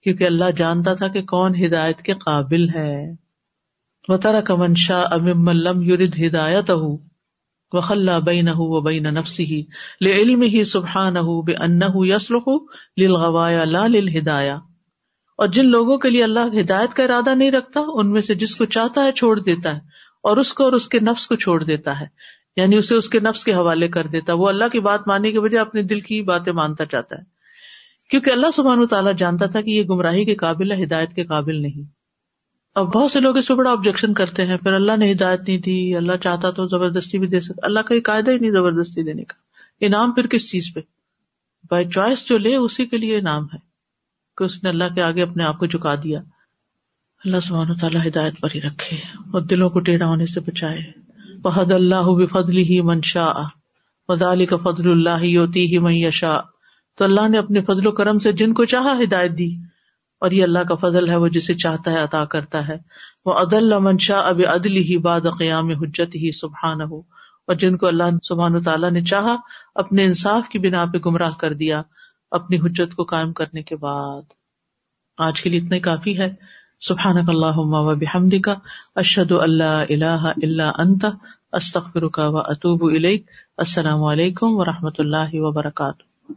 کیونکہ اللہ جانتا تھا کہ کون ہدایت کے قابل ہے۔ وَتَرَكَ مَنْ شَاءَ مِمَّن لَمْ يُرِدْ هِدَایَتَهُ وَخَلَّى بَيْنَهُ وَبَيْنَ نَفْسِهِ لِعِلْمِهِ سُبْحَانَهُ بِأَنَّهُ يَصْلُحُ لِلْغَوَايَا لَا لِلْهِدَایَةِ اور جن لوگوں کے لیے اللہ ہدایت کا ارادہ نہیں رکھتا، ان میں سے جس کو چاہتا ہے چھوڑ دیتا ہے اور اس کو اور اس کے نفس کو چھوڑ دیتا ہے۔ یعنی اسے اس کے نفس کے حوالے کر دیتا ہے۔ وہ اللہ کی بات ماننے کی وجہ اپنے دل کی باتیں مانتا چاہتا ہے۔ کیونکہ اللہ سبحان و تعالیٰ جانتا تھا کہ یہ گمراہی کے قابل ہے، ہدایت کے قابل نہیں۔ اب بہت سے لوگ اس پہ بڑا آبجیکشن کرتے ہیں، پھر اللہ نے ہدایت نہیں دی، اللہ چاہتا تو زبردستی بھی دے سکتا۔ اللہ کا یہ قاعدہ ہی نہیں زبردستی دینے کا۔ انعام پھر کس چیز پہ؟ بائی چوائس جو لے، اسی کے لیے انعام ہے۔ کہ اس نے اللہ کے آگے اپنے آپ کو جھکا دیا۔ اللہ سبحانہ و تعالیٰ ہدایت پر ہی رکھے اور دلوں کو ٹیڑھا ہونے سے بچائے۔ بحد اللہ بفضل ہی منشا وزال کا فضل اللہ یوتی ہی من یشا تو اللہ نے اپنے فضل و کرم سے جن کو چاہا ہدایت دی۔ اور یہ اللہ کا فضل ہے، وہ جسے چاہتا ہے، عطا کرتا ہے۔ وہ عدل منشا اب عدل ہی باد قیام حجت ہی سبحان ہو اور جن کو اللہ سبحان و تعالیٰ نے چاہا، اپنے انصاف کی بنا پہ گمراہ کر دیا۔ اپنی حجت کو قائم کرنے کے بعد۔ آج کے لیے اتنا کافی ہے۔ سبحان اللہ و بحمد کا اشد اللہ اللہ اللہ انت استخر کا و اطوب السلام علیکم و رحمۃ اللہ وبرکاتہ۔